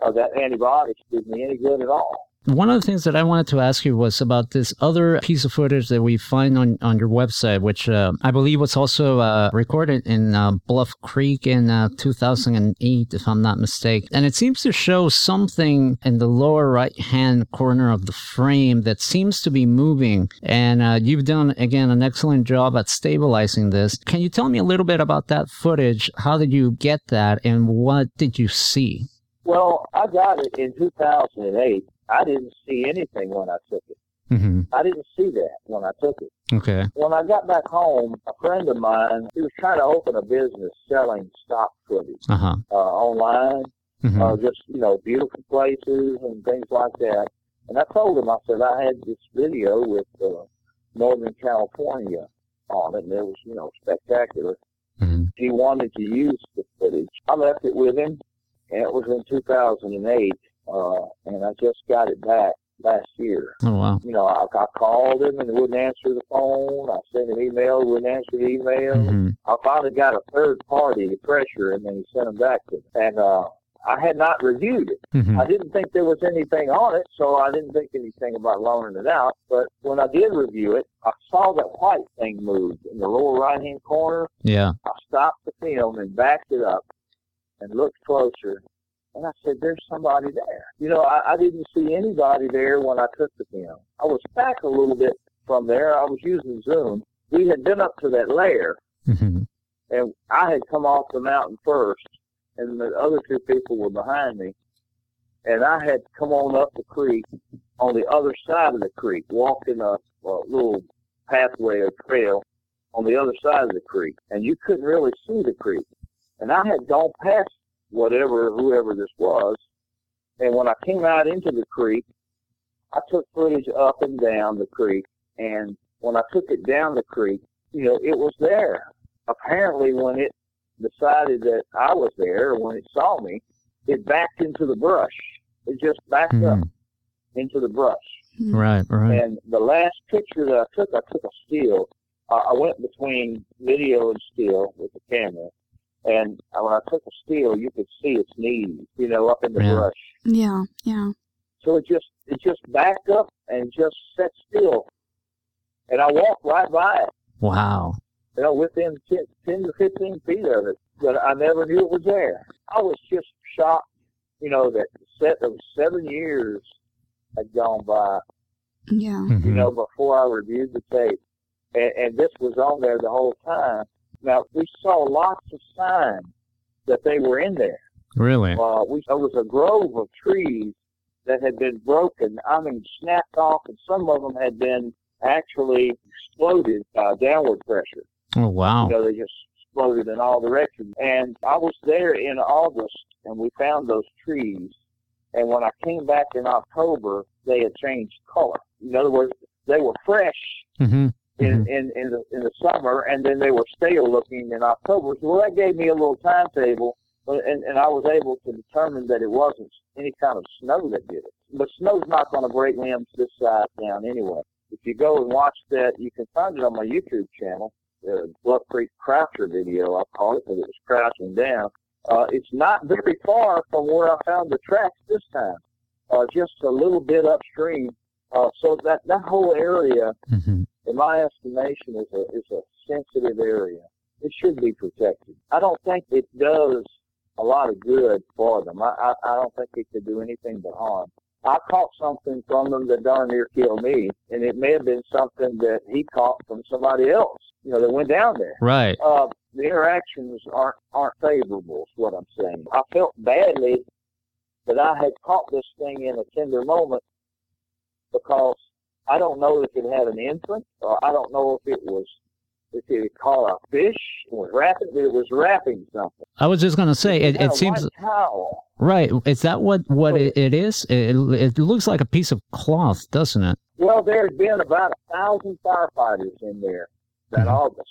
uh, that antibiotics did me any good at all. One of the things that I wanted to ask you was about this other piece of footage that we find on, on your website, which uh, I believe was also uh, recorded in uh, Bluff Creek in uh, 2008, if I'm not mistaken. And it seems to show something in the lower right hand corner of the frame that seems to be moving. And uh, you've done, again, an excellent job at stabilizing this. Can you tell me a little bit about that footage? How did you get that, and what did you see? Well, I got it in 2008. I didn't see anything when I took it. Mm-hmm. I didn't see that when I took it. Okay. When I got back home, a friend of mine, he was trying to open a business selling stock footage Uh huh. uh, online, hmm uh, just, you know, beautiful places and things like that. And I told him, I said, I had this video with uh, Northern California on it, and it was, you know, spectacular. hmm He wanted to use the footage. I left it with him, and it was in 2008, uh, and I just got it back last year. Oh wow. You know, I, I called him and he wouldn't answer the phone. I sent him email, he wouldn't answer the email. hmm I finally got a third party to pressure him, and he sent them back to me. And uh, I had not reviewed it. hmm I didn't think there was anything on it, so I didn't think anything about loaning it out. But when I did review it, I saw that white thing moved in the lower right hand corner. Yeah. I stopped the film and backed it up and looked closer. And I said, there's somebody there. You know, I, I didn't see anybody there when I took the film. I was back a little bit from there. I was using Zoom. We had been up to that layer, hmm and I had come off the mountain first, and the other two people were behind me. And I had come on up the creek on the other side of the creek, walking a, a little pathway or trail on the other side of the creek, and you couldn't really see the creek. And I had gone past whatever, whoever this was, and when I came out into the creek, I took footage up and down the creek, and when I took it down the creek, you know, it was there. Apparently, when it decided that I was there, or when it saw me, it backed into the brush. It just backed up Mhm. into the brush. Right. Right. And the last picture that I took, I took a still. Uh, I went between video and still with the camera. And when I took a still, you could see its knees, you know, up in the Yeah. brush. Yeah, yeah. So it just it just backed up and just sat still. And I walked right by it, Wow. you know, within 10, 10 to 15 feet of it. But I never knew it was there. I was just shocked, you know, that the set of seven years had gone by Yeah. you Mhm. know, before I reviewed the tape. And, and this was on there the whole time. Now, we saw lots of signs that they were in there. Really? Uh, we, there was a grove of trees that had been broken, I mean, snapped off, and some of them had been actually exploded by downward pressure. Oh wow. You know, they just exploded in all directions. And I was there in August, and we found those trees. And when I came back in October, they had changed color. In other words, they were fresh hmm in, in, in the in the summer, and then they were stale looking in October. So well, that gave me a little timetable, and and I was able to determine that it wasn't any kind of snow that did it. But snow's not going to break limbs this size down anyway. If you go and watch that, you can find it on my YouTube channel, the Bluff Creek Croucher video. I call it because it was crouching down. Uh, it's not very far from where I found the tracks this time, uh, just a little bit upstream. Uh, so that that whole area hmm in my estimation, is a is a sensitive area. It should be protected. I don't think it does a lot of good for them. I I, I don't think it could do anything but harm. I caught something from them that darn near killed me, and it may have been something that he caught from somebody else. You know, that went down there. Right. Uh, the interactions aren't aren't favorable. Is what I'm saying. I felt badly that I had caught this thing in a tender moment because I don't know if it had an entrance, or I don't know if it was if it caught a fish and was wrapping. It was wrapping something. I was just gonna say it, it seems towel. right. Is that what what it, it is? It, it looks like a piece of cloth, doesn't it? Well, there had been about a thousand firefighters in there that Mhm. August.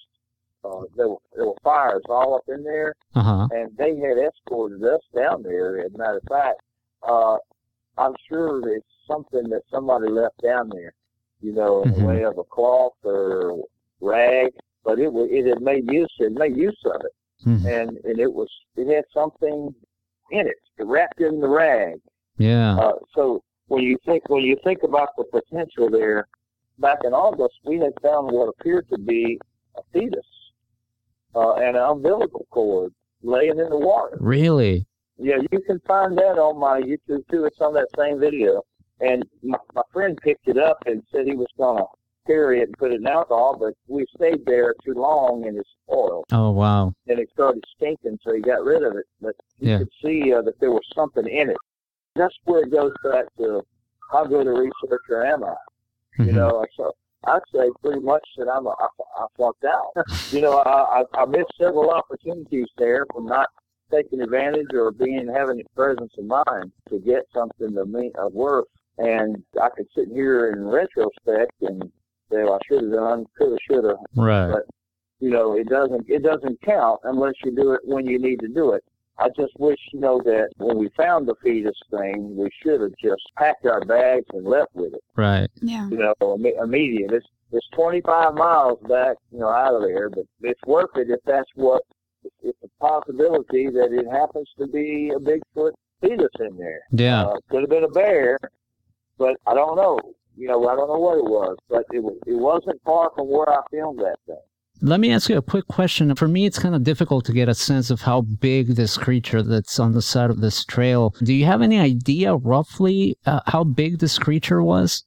Uh, there were there were fires all up in there, Uh huh. and they had escorted us down there. As a matter of fact, uh, I'm sure it's something that somebody left down there, you know, in the way of a cloth or rag. But it it had made use it made use of it, Mhm. and and it was it had something in it wrapped in the rag. Yeah. Uh, so when you think when you think about the potential there, back in August we had found what appeared to be a fetus uh, and an umbilical cord laying in the water. Really? Yeah, you can find that on my YouTube too. It's on that same video. And my, my friend picked it up and said he was gonna carry it and put it in alcohol, but we stayed there too long and it spoiled Oh wow. and it started stinking, so he got rid of it. But you Yeah. could see uh, that there was something in it. That's where it goes back to how good a researcher am I? You Mhm. know, so I'd say pretty much that I'm a, I, I flunked out. *laughs* you know, I, I, I missed several opportunities there from not taking advantage or being having the presence of mind to get something of me of worth. And I could sit here in retrospect and say, well, I should have done, could have, should have, Right. but you know, it doesn't it doesn't count unless you do it when you need to do it. I just wish, you know, that when we found the fetus thing, we should have just packed our bags and left with it. Right. Yeah. You know, imme- immediate. It's it's 25 miles back, you know, out of there, but it's worth it if that's what. It's a possibility that it happens to be a Bigfoot fetus in there. Yeah. Uh, could have been a bear, but I don't know. You know, I don't know what it was, but it it wasn't far from where I filmed that thing. Let me ask you a quick question. For me, it's kind of difficult to get a sense of how big this creature that's on the side of this trail. Do you have any idea roughly uh, how big this creature was?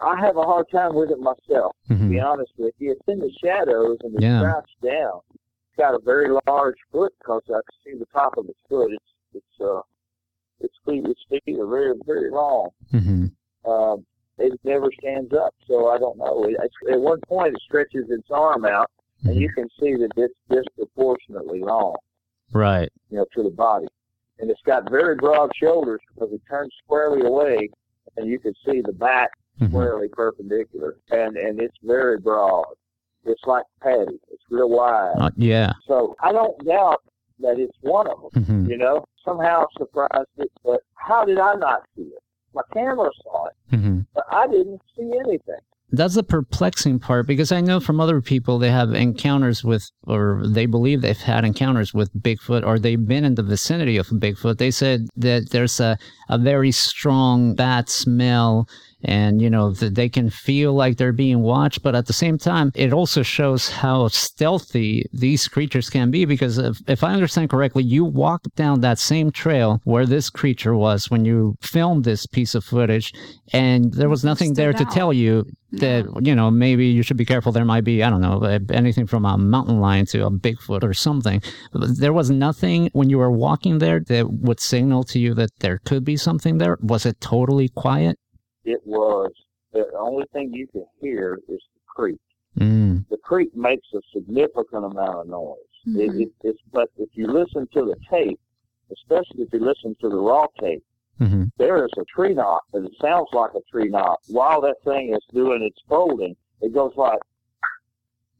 I have a hard time with it myself, to be Mhm. honest with you. It's in the shadows and it's Yeah. crouched down. It's got a very large foot because I can see the top of its foot. It's it's uh its feet its feet are very very long. Mhm. Um, it never stands up, so I don't know. It, at one point, it stretches its arm out, and you can see that it's disproportionately long, Right. you know, to the body. And it's got very broad shoulders because it turns squarely away, and you can see the back Mhm. squarely perpendicular, and and it's very broad. It's like patty. It's real wide. Uh, yeah. So I don't doubt that it's one of them. Mhm. You know, somehow surprised it, but how did I not see it? My camera saw it, Mhm. but I didn't see anything. That's the perplexing part because I know from other people they have encounters with, or they believe they've had encounters with Bigfoot, or they've been in the vicinity of Bigfoot. They said that there's a, a very strong bad smell, and you know that they can feel like they're being watched. But at the same time, it also shows how stealthy these creatures can be. Because if, if I understand correctly, you walked down that same trail where this creature was when you filmed this piece of footage, and there was nothing there Stood to tell you that you know maybe you should be careful there might be i don't know anything from a mountain lion to a bigfoot or something there was nothing when you were walking there that would signal to you that there could be something there was it totally quiet It was the only thing you can hear is the creek. mm. The creek makes a significant amount of noise. It, Mhm. it, it's but if you listen to the tape, especially if you listen to the raw tape, hmm there is a tree knock, and it sounds like a tree knock. While that thing is doing its folding, it goes like,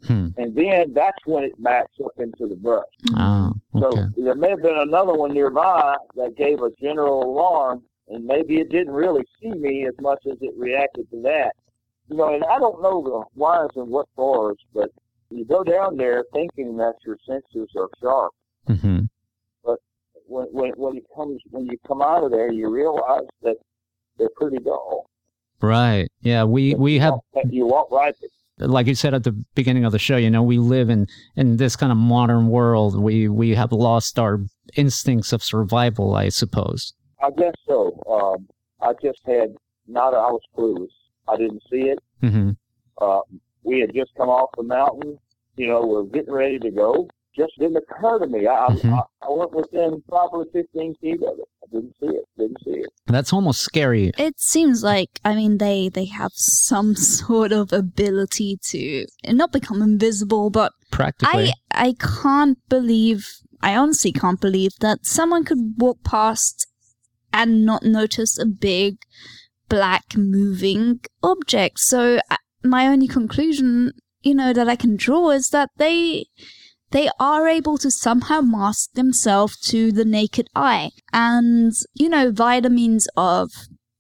Hmm. and then that's when it backs up into the brush. oh So there may have been another one nearby that gave a general alarm, and maybe it didn't really see me as much as it reacted to that. You know, and I don't know the whys and what fors, but you go down there thinking that your senses are sharp. hmm But When when when you comes when you come out of there, you realize that they're pretty dull. right yeah we we have you walk right like you said at the beginning of the show you know we live in in this kind of modern world we we have lost our instincts of survival i suppose I guess so. Um, I just had not. I was clueless. I didn't see it. hmm Uh, we had just come off the mountain. You know, we're getting ready to go. Just didn't occur to me. I, Mhm. I, I went within probably 15 feet of it. I didn't see it. Didn't see it. That's almost scary. It seems like, I mean, they they have some *laughs* sort of ability to not become invisible, but Practically. I I can't believe, I honestly can't believe that someone could walk past and not notice a big black moving object. So my only conclusion, you know, that I can draw is that they they are able to somehow mask themselves to the naked eye. And, you know, via the means of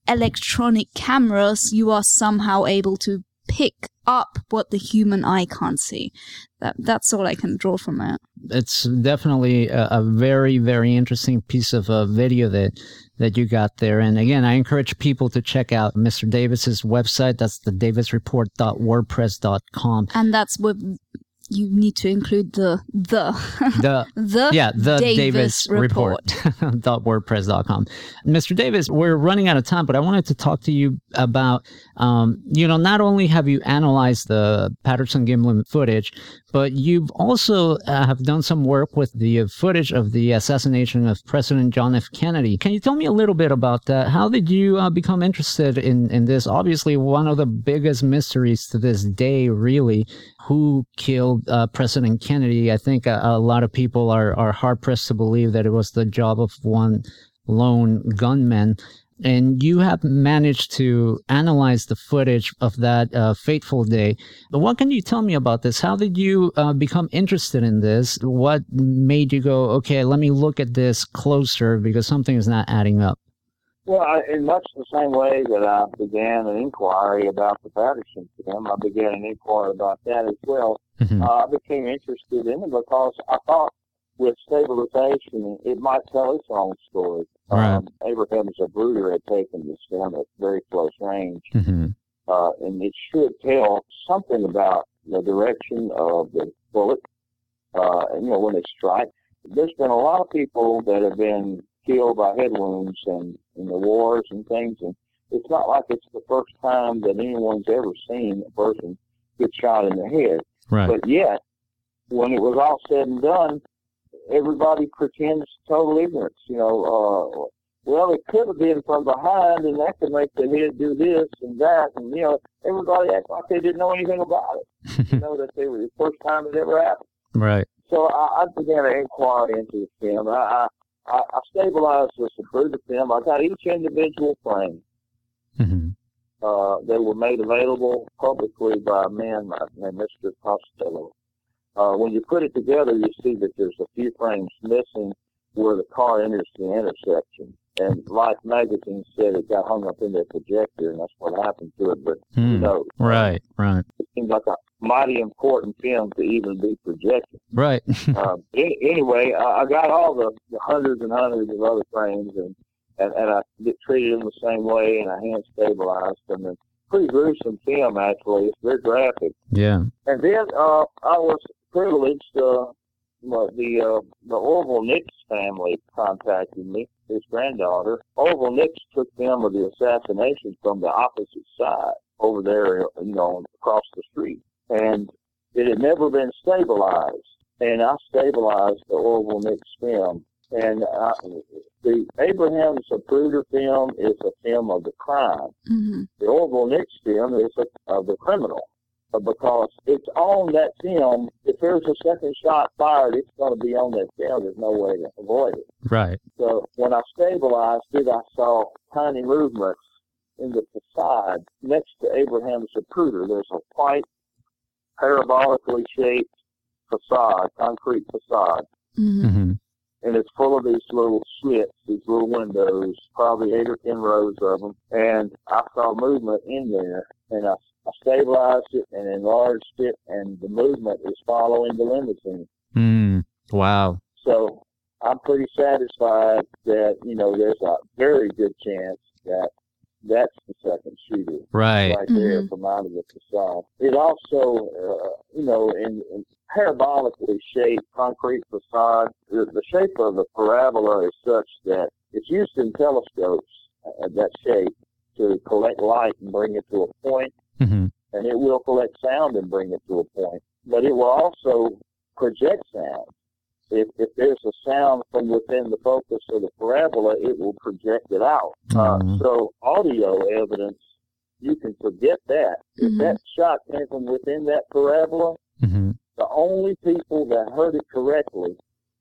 electronic cameras, you are somehow able to pick up what the human eye can't see. That that's all I can draw from it. it's definitely a, a very very interesting piece of uh, video that that you got there and again i encourage people to check out mr davis's website that's the davisreport.wordpress.com And that's what you need to include the the the *laughs* the yeah the Davis davis report. *laughs* wordpress.com mr davis we're running out of time but i wanted to talk to you about um, you know not only have you analyzed the patterson gimlin footage but you've also uh, have done some work with the footage of the assassination of president john f kennedy can you tell me a little bit about that how did you uh, become interested in in this obviously one of the biggest mysteries to this day really who killed uh, President Kennedy. I think a, a, lot of people are, are hard pressed to believe that it was the job of one lone gunman. And you have managed to analyze the footage of that uh, fateful day. But What can you tell me about this? How did you uh, become interested in this? What made you go, okay, let me look at this closer because something is not adding up? Well, I, in much the same way that I began an inquiry about the Patterson film, I began an inquiry about that as well. Mhm. Uh, I became interested in it because I thought with stabilization, it might tell its own story. Right. Um, Abraham Zapruder had taken this film at very close range, Mhm. uh, and it should tell something about the direction of the bullet, uh, and, you know, when it strikes. There's been a lot of people that have been killed by head wounds and in the wars and things, and it's not like it's the first time that anyone's ever seen a person get shot in the head. Right. But yet, when it was all said and done, everybody pretends total ignorance. You know, uh, well, it could have been from behind, and that could make the head do this and that, and you know, everybody acts like they didn't know anything about it. *laughs* you know, that they were the first time it ever happened. right. So I, I began an inquiry into the film. I, I, I stabilized this through the film. I got each individual frame. Mhm. Uh, they were made available publicly by a man named Mr. Costello. Uh, when you put it together, you see that there's a few frames missing where the car enters the intersection. And Life magazine said it got hung up in their projector, and that's what happened to it. But who Hmm. knows? Right. Right. It seems like a mighty important film to even be projected. Right. *laughs* um, any, anyway, I, I got all the, the hundreds and hundreds of other frames, and, and, and I get treated them the same way, and I hand stabilized them. And pretty gruesome film, actually. It's very graphic. yeah. And then uh, I was privileged. Uh, the uh, the Orville Nix family contacted me. His granddaughter, Orville Nix, took film of the assassination from the opposite side over there, you know, across the street, and it had never been stabilized. And I stabilized the Orville Nix film. And I, the Abraham Zapruder film is a film of the crime hmm the Orville Nix film is a, of the criminal because it's on that film. If there's a second shot fired, it's going to be on that film. There's no way to avoid it. Right. So when I stabilized it, I saw tiny movements in the facade next to Abraham's Zapruder. There's a white, parabolically shaped facade, concrete facade hmm hmm and it's full of these little slits, these little windows, probably eight or ten rows of them. And I saw movement in there, and I, I stabilized it and enlarged it, and the movement is following the limousine. Mm. Wow. So I'm pretty satisfied that you know there's a very good chance that that's the second shooter Right. right there from out of the facade. It also, uh, you know, in, in parabolically shaped concrete facade, the, the shape of the parabola is such that it's used in telescopes, uh, that shape, to collect light and bring it to a point, hmm and it will collect sound and bring it to a point. But it will also project sound. if, if there's a sound from within the focus of the parabola, it will project it out. Uh, Mhm. so audio evidence, you can forget that. If that shot came from within that parabola, hmm the only people that heard it correctly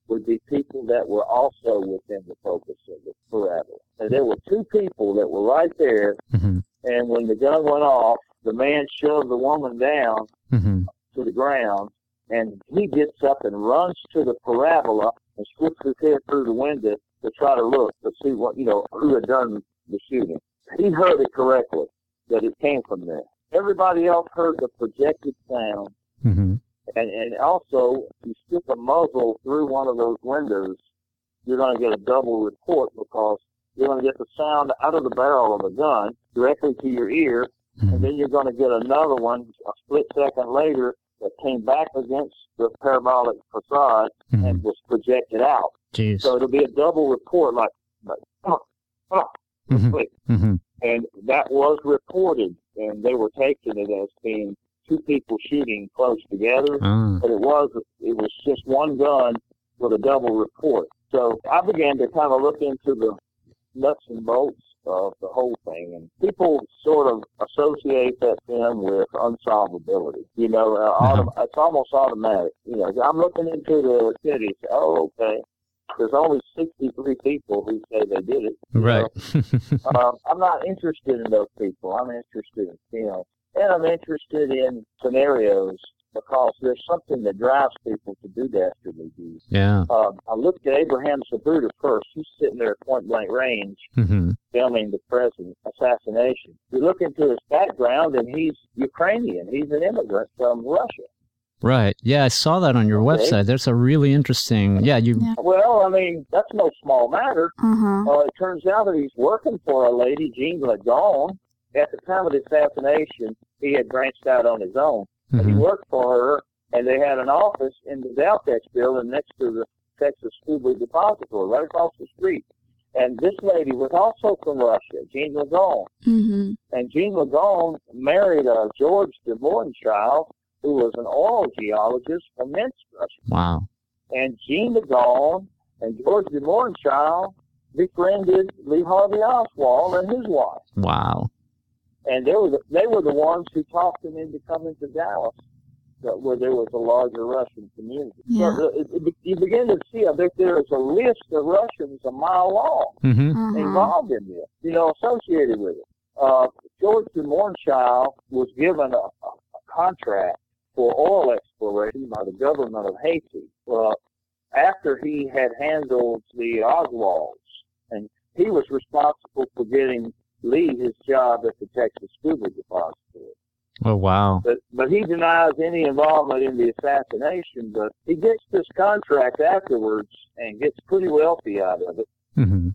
would be people that were also within the focus of the parabola. And there were two people that were right there, hmm and when the gun went off, the man shoved the woman down hmm to the ground, and he gets up and runs to the parabola and slips his head through the window to try to look to see what you know who had done the shooting. He heard it correctly that it came from there. Everybody else heard the projected sound, hmm and and also if you stick a muzzle through one of those windows, you're going to get a double report because you're going to get the sound out of the barrel of the gun directly to your ear, and then you're going to get another one a split second later that came back against the parabolic facade hmm and was projected out. Jeez. So it'll be a double report, like, like oh, oh, Mhm. click. hmm and that was reported, and they were taking it as being two people shooting close together, Ah. but it was it was just one gun with a double report. So I began to kind of look into the nuts and bolts of the whole thing, and people sort of associate that film with unsolvability. You know, uh, autom- it's almost automatic. You know, I'm looking into the cities. Oh, okay. There's only 63 people who say they did it. Right. *laughs* um, I'm not interested in those people. I'm interested in film, and I'm interested in scenarios because there's something that drives people to do dastardly deeds. yeah. Um, I looked at Abraham Zapruder first. He's sitting there at point blank range hmm filming the president assassination. You look into his background, and he's Ukrainian. He's an immigrant from Russia. Right. Yeah, I saw that on your Okay. website. There's a really interesting. Yeah, you. Yeah. Well, I mean, that's no small matter. Uh huh. Uh, it turns out that he's working for a lady, Jeanne LeGon. At the time of the assassination, he had branched out on his own. But he worked for her, and they had an office in the Daltex building next to the Texas School Book Depository, right across the street. And this lady was also from Russia, Jeanne LeGon. Mm-hmm. And Jeanne LeGon married uh, George de Mohrenschildt, who was an oil geologist from Minsk, Russia. Wow. And Jeanne LeGon and George de Mohrenschildt befriended Lee Harvey Oswald and his wife. Wow. And they were the, they were the ones who talked him into coming to Dallas, where there was a larger Russian community. Yeah. So it, it, you begin to see uh, that there is a list of Russians a mile long hmm Uh-huh. involved in this, you know, associated with it. Uh, George de Mohrenschildt was given a, a, a contract for oil exploration by the government of Haiti uh, after he had handled the Oswalds. And he was responsible for getting Lee his job at the Texas School Book Depository. Oh wow. But, but he denies any involvement in the assassination, but he gets this contract afterwards and gets pretty wealthy out of it hmm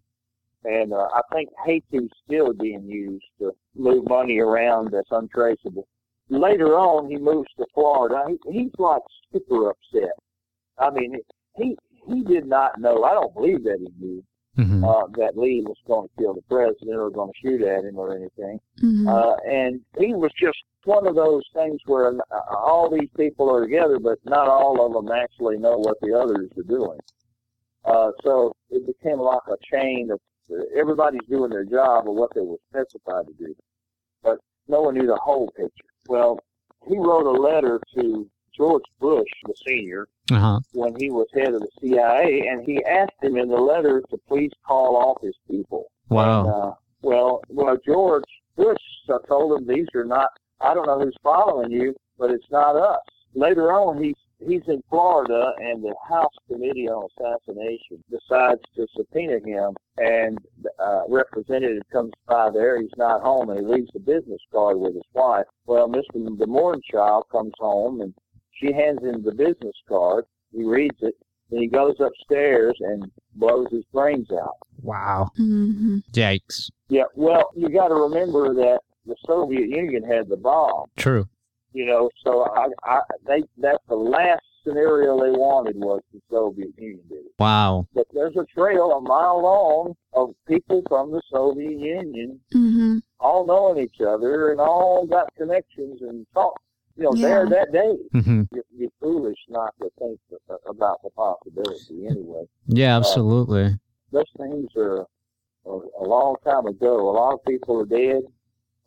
and uh, I think Haiti's still being used to move money around that's untraceable. Later on, he moves to Florida. He, he's like super upset. I mean, he he did not know. I don't believe that he knew hmm uh, that Lee was going to kill the president or going to shoot at him or anything. Mm-hmm. Uh, and he was just one of those things where uh, all these people are together, but not all of them actually know what the others are doing. Uh, so it became like a chain of everybody's doing their job or what they were specified to do, but no one knew the whole picture. Well, he wrote a letter to George Bush, the senior, Uh huh. when he was head of the CIA, and he asked him in the letter to please call off his people. Wow. And, uh, well, well, George Bush uh, told him these are not. I don't know who's following you, but it's not us. Later on, he's he's in Florida, and the House Committee on Assassination decides to subpoena him, and uh, representative comes by there. He's not home, and he leaves a business card with his wife. Well, Mr. De Mohrenschildt comes home, and she hands him the business card. He reads it, and he goes upstairs and blows his brains out. Wow. Mm-hmm. Yikes. Yeah, well, you got to remember that the Soviet Union had the bomb. True. You know, so I, I, they that's the last scenario they wanted was the Soviet Union did it. Wow. But there's a trail a mile long of people from the Soviet Union Mm-hmm. all knowing each other and all got connections and talk. You know, Yeah. there that day. hmm You, you foolish not to think about the possibility anyway. Yeah, absolutely. Those things are a, a long time ago. A lot of people are dead.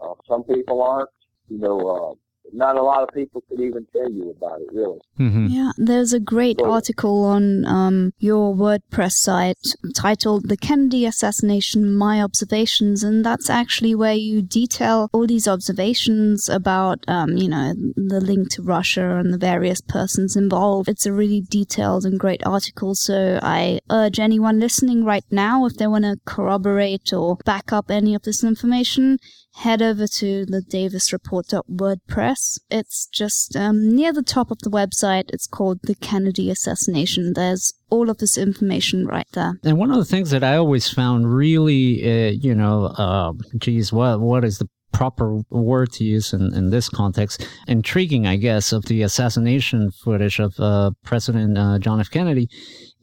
Uh, some people aren't. You know, uh, not a lot of people could even tell you about it, really. hmm Yeah, there's a great Well- article on um, your WordPress site titled The Kennedy Assassination My Observations, and that's actually where you detail all these observations about, um, you know, the link to Russia and the various persons involved. It's a really detailed and great article, so I urge anyone listening right now, if they want to corroborate or back up any of this information, head over to the davisreport.wordpress. It's just um, near the top of the website. It's called The Kennedy Assassination. There's all of this information right there. And one of the things that I always found really, uh, you know, uh, geez, what what is the proper word to use in, in this context? Intriguing, I guess, of the assassination footage of uh, President uh, John F. Kennedy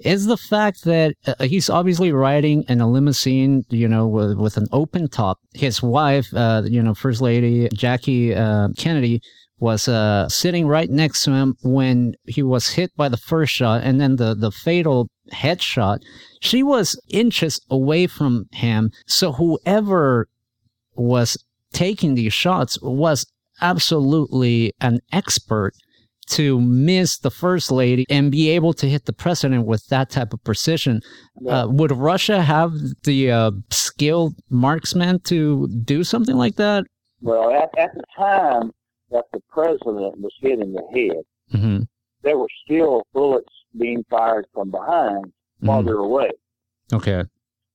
is the fact that uh, he's obviously riding in a limousine, you know, with, with an open top. His wife, uh, you know, First Lady Jackie uh, Kennedy, was uh, sitting right next to him when he was hit by the first shot, and then the the fatal headshot. She was inches away from him, so whoever was taking these shots was absolutely an expert to miss the first lady and be able to hit the president with that type of precision. Uh, would Russia have the uh, skilled marksman to do something like that? Well, at, at the time that the president was hit in the head, hmm there were still bullets being fired from behind farther away. Okay.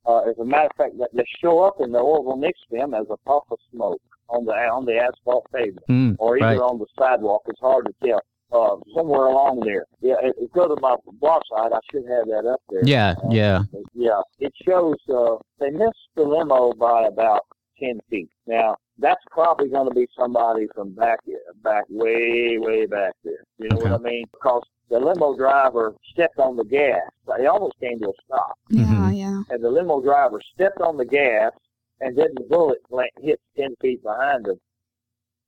Uh, as a matter of fact, that they show up in the Orville Nix film as a puff of smoke on the on the asphalt pavement Mm, or even right. on the sidewalk. It's hard to tell. Uh, somewhere along there. Yeah, if you go to my blog site, I should have that up there. Yeah, Uh, yeah. Yeah, it shows uh, they missed the limo by about ten feet. Now that's probably going to be somebody from back back way way back there. You know what I mean? Because the limo driver stepped on the gas. He almost came to a stop, Yeah, Mhm. yeah. and the limo driver stepped on the gas, and then the bullet la- hit ten feet behind him.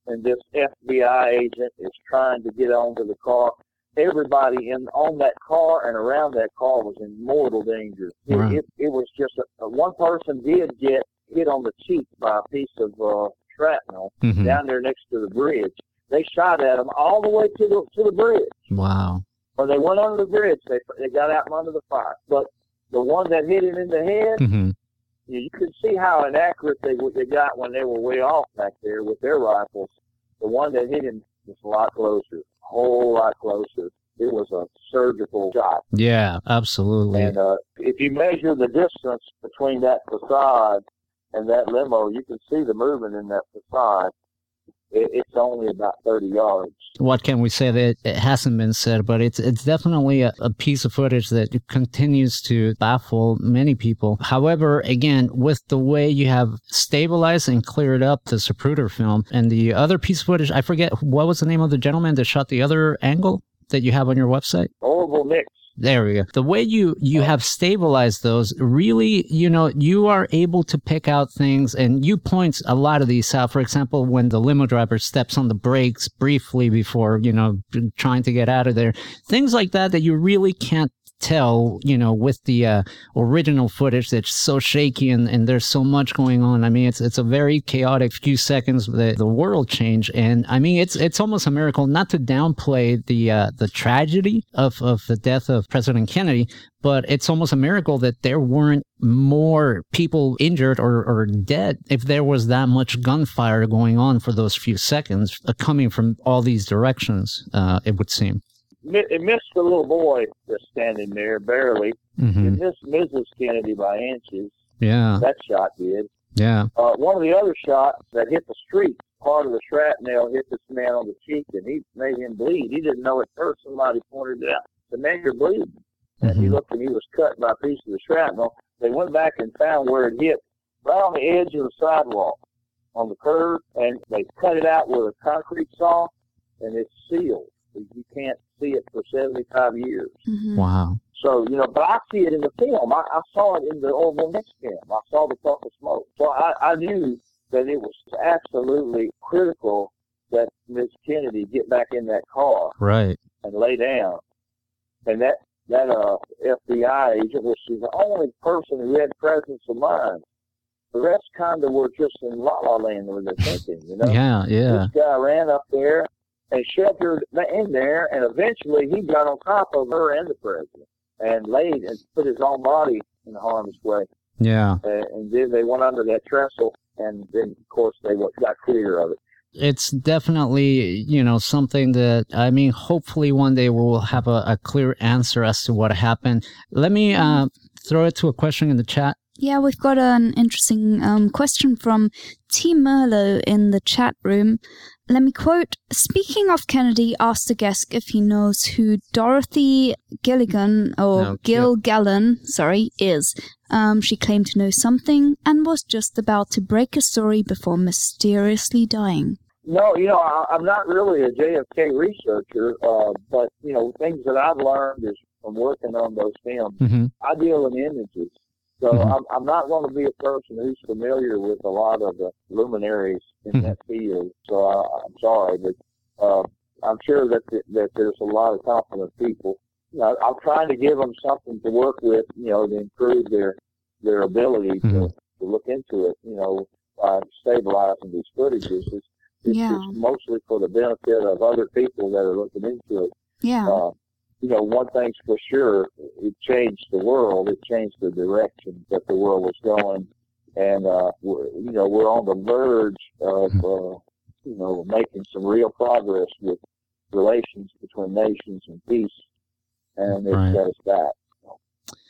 And this FBI agent is trying to get onto the car. Everybody in on that car and around that car was in mortal danger. It, Right. it, it was just a, one person did get hit on the cheek by a piece of uh, shrapnel Mhm. down there next to the bridge. They shot at him all the way to the to the bridge. Wow. When they went under the bridge, they they got out from under the fire. But the one that hit him in the head, hmm you, you could see how inaccurate they they got when they were way off back there with their rifles. The one that hit him was a lot closer, a whole lot closer. It was a surgical shot. Yeah, absolutely. And uh, if you measure the distance between that facade and that limo, you can see the movement in that facade. It, it's only about 30 yards. what can we say that it hasn't been said, but it's it's definitely a, a piece of footage that continues to baffle many people. However, again, with the way you have stabilized and cleared up the Zapruder film and the other piece of footage, I forget what was the name of the gentleman that shot the other angle that you have on your website. Orville Nix. There we go. The way you you oh. have stabilized those, really, you know, you are able to pick out things, and you point a lot of these out. For example, when the limo driver steps on the brakes briefly before, you know, trying to get out of there, things like that that you really can't tell, you know, with the uh, original footage that's so shaky and, and there's so much going on. I mean, it's it's a very chaotic few seconds. The the world change, and I mean, it's it's almost a miracle. Not to downplay the uh, the tragedy of of the death of President Kennedy, but it's almost a miracle that there weren't more people injured or, or dead if there was that much gunfire going on for those few seconds uh, coming from all these directions. Uh, it would seem. It missed the little boy that's standing there barely. hmm It missed Mrs. Kennedy by inches. Yeah, That shot did. yeah. Uh, one of the other shots that hit the street, part of the shrapnel hit this man on the cheek and he made him bleed. He didn't know at first. Somebody pointed it out. The man, you're bleeding. And he Mhm. looked and he was cut by a piece of the shrapnel. They went back and found where it hit right on the edge of the sidewalk on the curb and they cut it out with a concrete saw and it's sealed. You can't see it for 75 years. Mhm. Wow. So, you know, but I see it in the film. I, I saw it in the Orville Nix film. I saw the puff of smoke. So I, I knew that it was absolutely critical that Miss Kennedy get back in that car. Right. and lay down. And that that uh, FBI agent was the only person who had presence of mind. The rest kind of were just in la la land with their thinking, you know. *laughs* Yeah, yeah. This guy ran up there and sheltered in there, and eventually he got on top of her and the president and laid and put his own body in harm's way. Yeah. And, and then they went under that trestle, and then of course they got clear of it. It's definitely, you know, something that, I mean, hopefully one day we'll have a, a clear answer as to what happened. Let me uh, throw it to a question in the chat. Yeah, we've got an interesting um, question from T. Merlo in the chat room. Let me quote Speaking of Kennedy, asked the guest if he knows who Dorothy Gilligan, or No, Kilgallen, sorry, is. Um, she claimed to know something and was just about to break a story before mysteriously dying. No, you know, I, I'm not really a JFK researcher, uh, but you know, things that I've learned is from working on those films. Mm-hmm. I deal in images, so Mhm. I'm, I'm not going to be a person who's familiar with a lot of the luminaries in Mhm. that field. So I, I'm sorry, but uh, I'm sure that th- that there's a lot of competent people. You know, I'm trying to give them something to work with, you know, to improve their their ability to, Mhm. to look into it. You know, by stabilizing these footages. It's, it's, Yeah. it's mostly for the benefit of other people that are looking into it. Yeah. Uh, you know, one thing's for sure, it changed the world. It changed the direction that the world was going, and uh, we're, you know, we're on the verge of, uh, you know, making some real progress with relations between nations and peace, and it Right. set us back.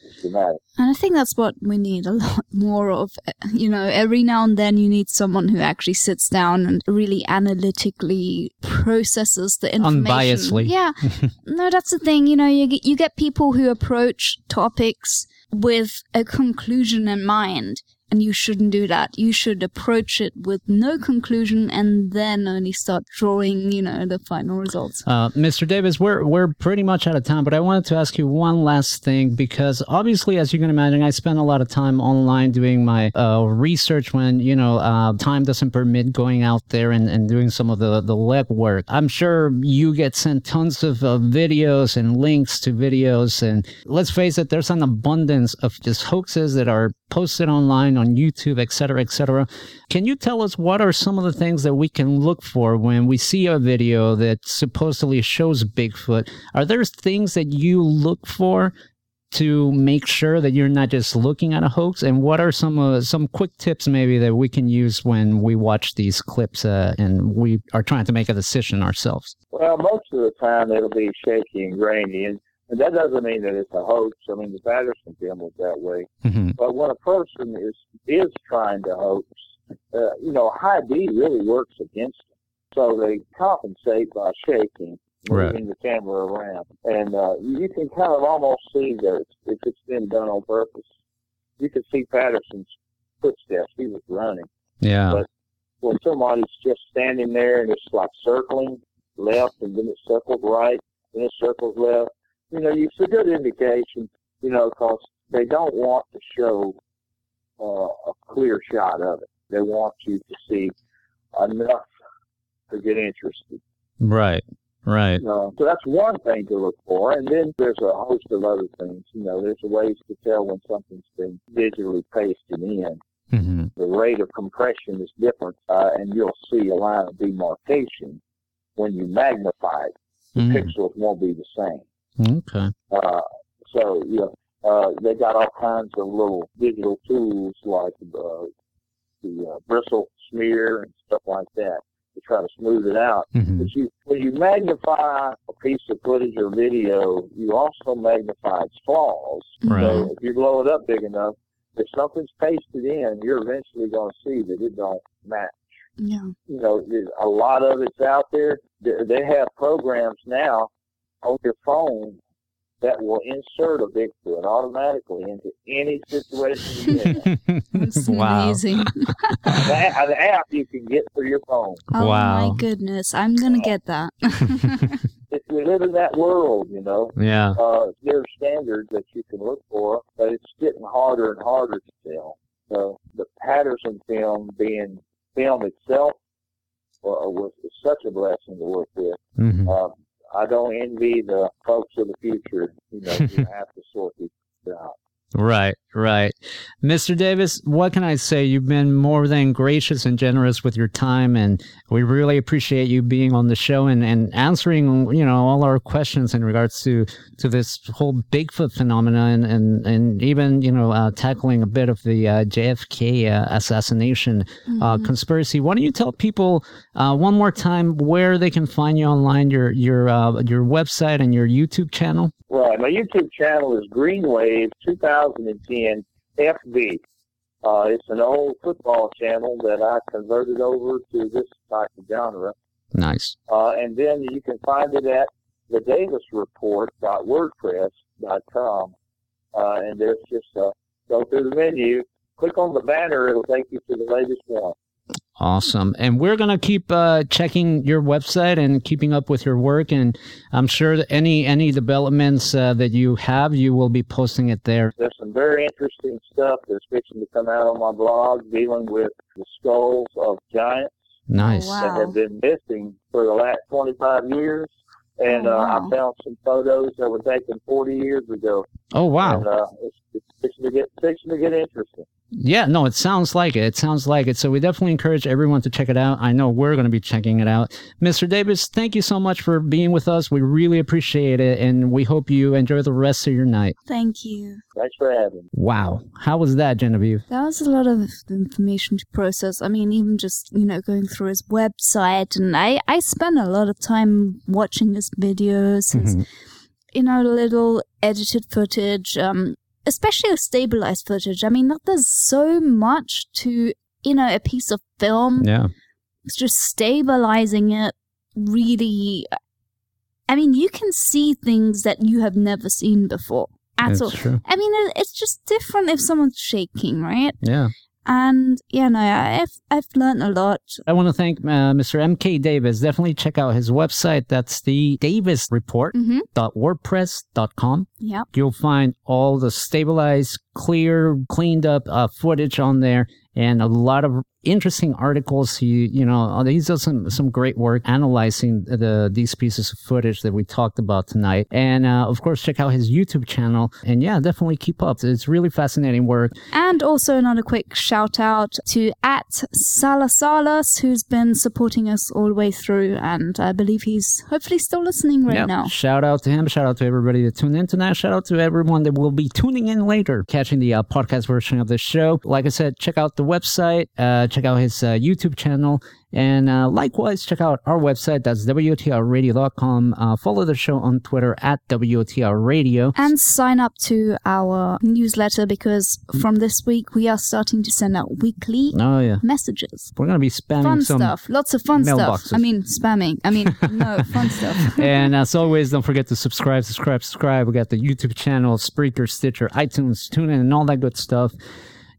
It's dramatic. And I think that's what we need a lot *laughs* more of. You know, every now and then you need someone who actually sits down and really analytically processes the information. Unbiasedly. Yeah. *laughs* no, that's the thing. You know, you get, you get people who approach topics with a conclusion in mind. And you shouldn't do that. You should approach it with no conclusion and then only start drawing, you know, the final results. Uh, Mr. Davis, we're we're pretty much out of time, but I wanted to ask you one last thing because obviously, as you can imagine, I spend a lot of time online doing my uh, research when you know uh, time doesn't permit going out there and, and doing some of the the leg work. I'm sure you get sent tons of videos and links to videos, and let's face it, there's an abundance of just hoaxes that are posted online on YouTube, et cetera, et cetera. Can you tell us what are some of the things that we can look for when we see a video that supposedly shows Bigfoot? Are there things that you look for to make sure that you're not just looking at a hoax? And what are some uh, some quick tips maybe that we can use when we watch these clips uh, and we are trying to make a decision ourselves? Well, most of the time it'll be shaky and grainy, and, and that doesn't mean that it's a hoax. I mean, the Patterson film was that way. hmm But when a person is is trying to hoax, uh, you know, HD really works against them. So they compensate by shaking, Right. moving the camera around, and uh, you can kind of almost see that it's, if it's been done on purpose. You can see Patterson's footsteps; he was running. Yeah. But when somebody's just standing there and it's like circling left and then it circles right, then it circles left, you know, it's a good indication, you know, because they don't want to show uh, a clear shot of it. They want you to see enough to get interested. Right. Right. Uh, so that's one thing to look for. And then there's a host of other things. You know, there's ways to tell when something's been digitally pasted in. hmm The rate of compression is different, uh, and you'll see a line of demarcation when you magnify it. The Mm. pixels won't be the same. Okay. Uh, so, you know, uh, they got all kinds of little digital tools like uh, the uh, bristle smear and stuff like that to try to smooth it out. hmm But you, when you magnify a piece of footage or video, you also magnify its flaws. Right. So if you blow it up big enough, if something's pasted in, you're eventually going to see that it don't match. Yeah. You know, a lot of it's out there. They- They have programs now on your phone that will insert a Bigfoot automatically into any situation you're in. *laughs* That's wow. amazing. *laughs* the, the app you can get for your phone. Oh Wow. my goodness. I'm going to get that. *laughs* If we live in that world, you know, Yeah. uh, there's standards that you can look for, but it's getting harder and harder to tell. So the Patterson film being film itself uh, was such a blessing to work with. hmm Uh, I don't envy the folks of the future. You know, you *laughs* have to sort these out. Right, right. Mr. Davis, what can I say? You've been more than gracious and generous with your time, and we really appreciate you being on the show and, and answering, you know, all our questions in regards to, to this whole Bigfoot phenomenon and, and and even, you know, uh, tackling a bit of the uh, JFK uh, assassination uh, conspiracy. Why don't you tell people uh, one more time where they can find you online, your your uh, your website and your YouTube channel? Right. My YouTube channel is Greenwave 2010 FB. Uh, it's an old football channel that I converted over to this type of genre. Nice. Uh, and then you can find it at the davisreport.wordpress.com. Uh, and there's just uh, go through the menu, click on the banner, it'll take you to the latest one. Awesome. And we're going to keep uh, checking your website and keeping up with your work. And I'm sure that any any developments uh, that you have, you will be posting it there. There's some very interesting stuff that's fixing to come out on my blog dealing with the skulls of giants Nice. Wow. that have been missing for the last 25 years. And Oh, uh. I found some photos that were taken 40 years ago. Oh, wow. And uh, it's, it's fixing to get fixing to get interesting. Yeah, no, it sounds like it. It sounds like it. So we definitely encourage everyone to check it out. I know we're going to be checking it out. Mr. Davis, thank you so much for being with us. We really appreciate it. And we hope you enjoy the rest of your night. Thank you. Thanks for having me. Wow. How was that, Genevieve? That was a lot of information to process. I mean, even just, you know, going through his website and I, I spent a lot of time watching his videos, his, Mhm. you know, little edited footage, um, especially the stabilized footage. I mean, there's so much to, you know, a piece of film. Yeah. It's just stabilizing it really. Uh, I mean, you can see things that you have never seen before at That's all. true. I mean, it's just different if someone's shaking, right? Yeah. And yeah, no, I've I've learned a lot. I want to thank uh, Mr. MK Davis. Definitely check out his website. That's the Davis Report. Mm-hmm. wordpress.com. Yep. You'll find all the stabilized, clear, cleaned up uh, footage on there and a lot of interesting articles. He, you know, uh, he's done some, some great work analyzing the these pieces of footage that we talked about tonight. And uh, of course, check out his YouTube channel. And yeah, definitely keep up. It's really fascinating work. And also another quick shout out to at Salasalas, who's been supporting us all the way through, and I believe he's hopefully still listening right Yep. now. Shout out to him. Shout out to everybody that tuned in tonight. Shout out to everyone that will be tuning in later, catching the uh, podcast version of the show. Like I said, check out the website, uh, check out his uh, YouTube channel, and uh, likewise, check out our website. That's WOTRradio.com. Uh, follow the show on Twitter at WOTR Radio. And sign up to our newsletter because from this week we are starting to send out weekly Oh, yeah. messages. We're going to be spamming Fun some. stuff. Lots of fun stuff. I mean, spamming. I mean, *laughs* no, fun stuff. *laughs* *laughs* and as always, don't forget to subscribe, subscribe, subscribe. We got the YouTube channel, Spreaker, Stitcher, iTunes, TuneIn, and all that good stuff.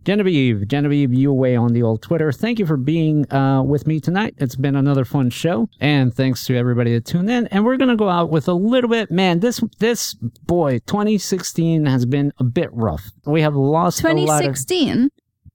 Genevieve, Genevieve, you away on the old Twitter. Thank you for being uh, with me tonight. It's been another fun show, and thanks to everybody that tuned in. And we're gonna go out with a little bit, man. This this boy, 2016 has been a bit rough. We have lost a 2016?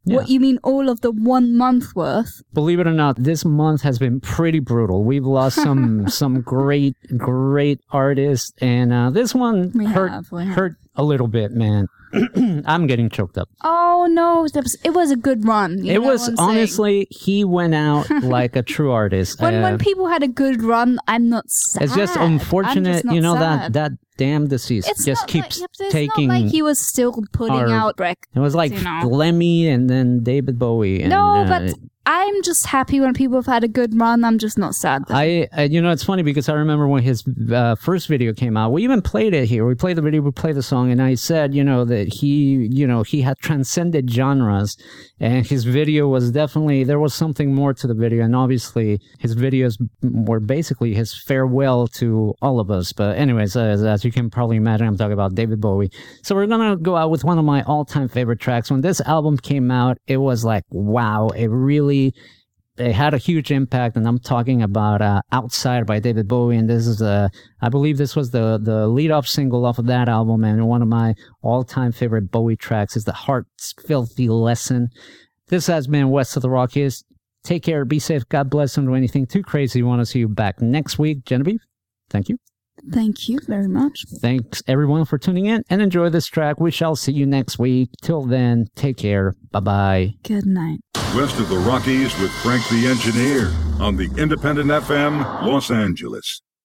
Yeah. What, you mean all of the one month worth? Believe it or not, this month has been pretty brutal. We've lost *laughs* some some great great artists, and uh, this one We hurt have, have. hurt a little bit, man. *clears throat* I'm getting choked up. Oh no, that was, it was a good run. you it was honestly, he went out *laughs* like a true artist. When, Uh, when people had a good run, I'm not sad. it's just unfortunate, just you know that sad. that damn disease it's just keeps like, it's taking. not like he was still putting our- out rec. it was like you know. Lemmy and then David Bowie. And, No, uh, but I'm just happy when people have had a good run. I'm just not sad. I, uh, you know, it's funny because I remember when his uh, first video came out. We even played it here. We played the video, we played the song, and I said, you know, that he, you know, he had transcended genres, and his video was definitely there was something more to the video, and obviously his videos were basically his farewell to all of us. But anyways, as, as you can probably imagine, I'm talking about David Bowie. So we're gonna go out with one of my all-time favorite tracks. When this album came out, it was like, wow, it really it had a huge impact and i'm talking about uh, outside by david bowie and this is uh, i believe this was the the lead off single off of that album and one of my all-time favorite bowie tracks is the heart's filthy lesson. This has been west of the rockies. Take care be safe god bless don't do anything too crazy want to see you back next week. Genevieve thank you Thank you very much. Thanks everyone for tuning in and enjoy this track. We shall see you next week. Till then, take care. Bye bye. Good night. West of the Rockies with Frank the Engineer on the Independent FM, Los Angeles.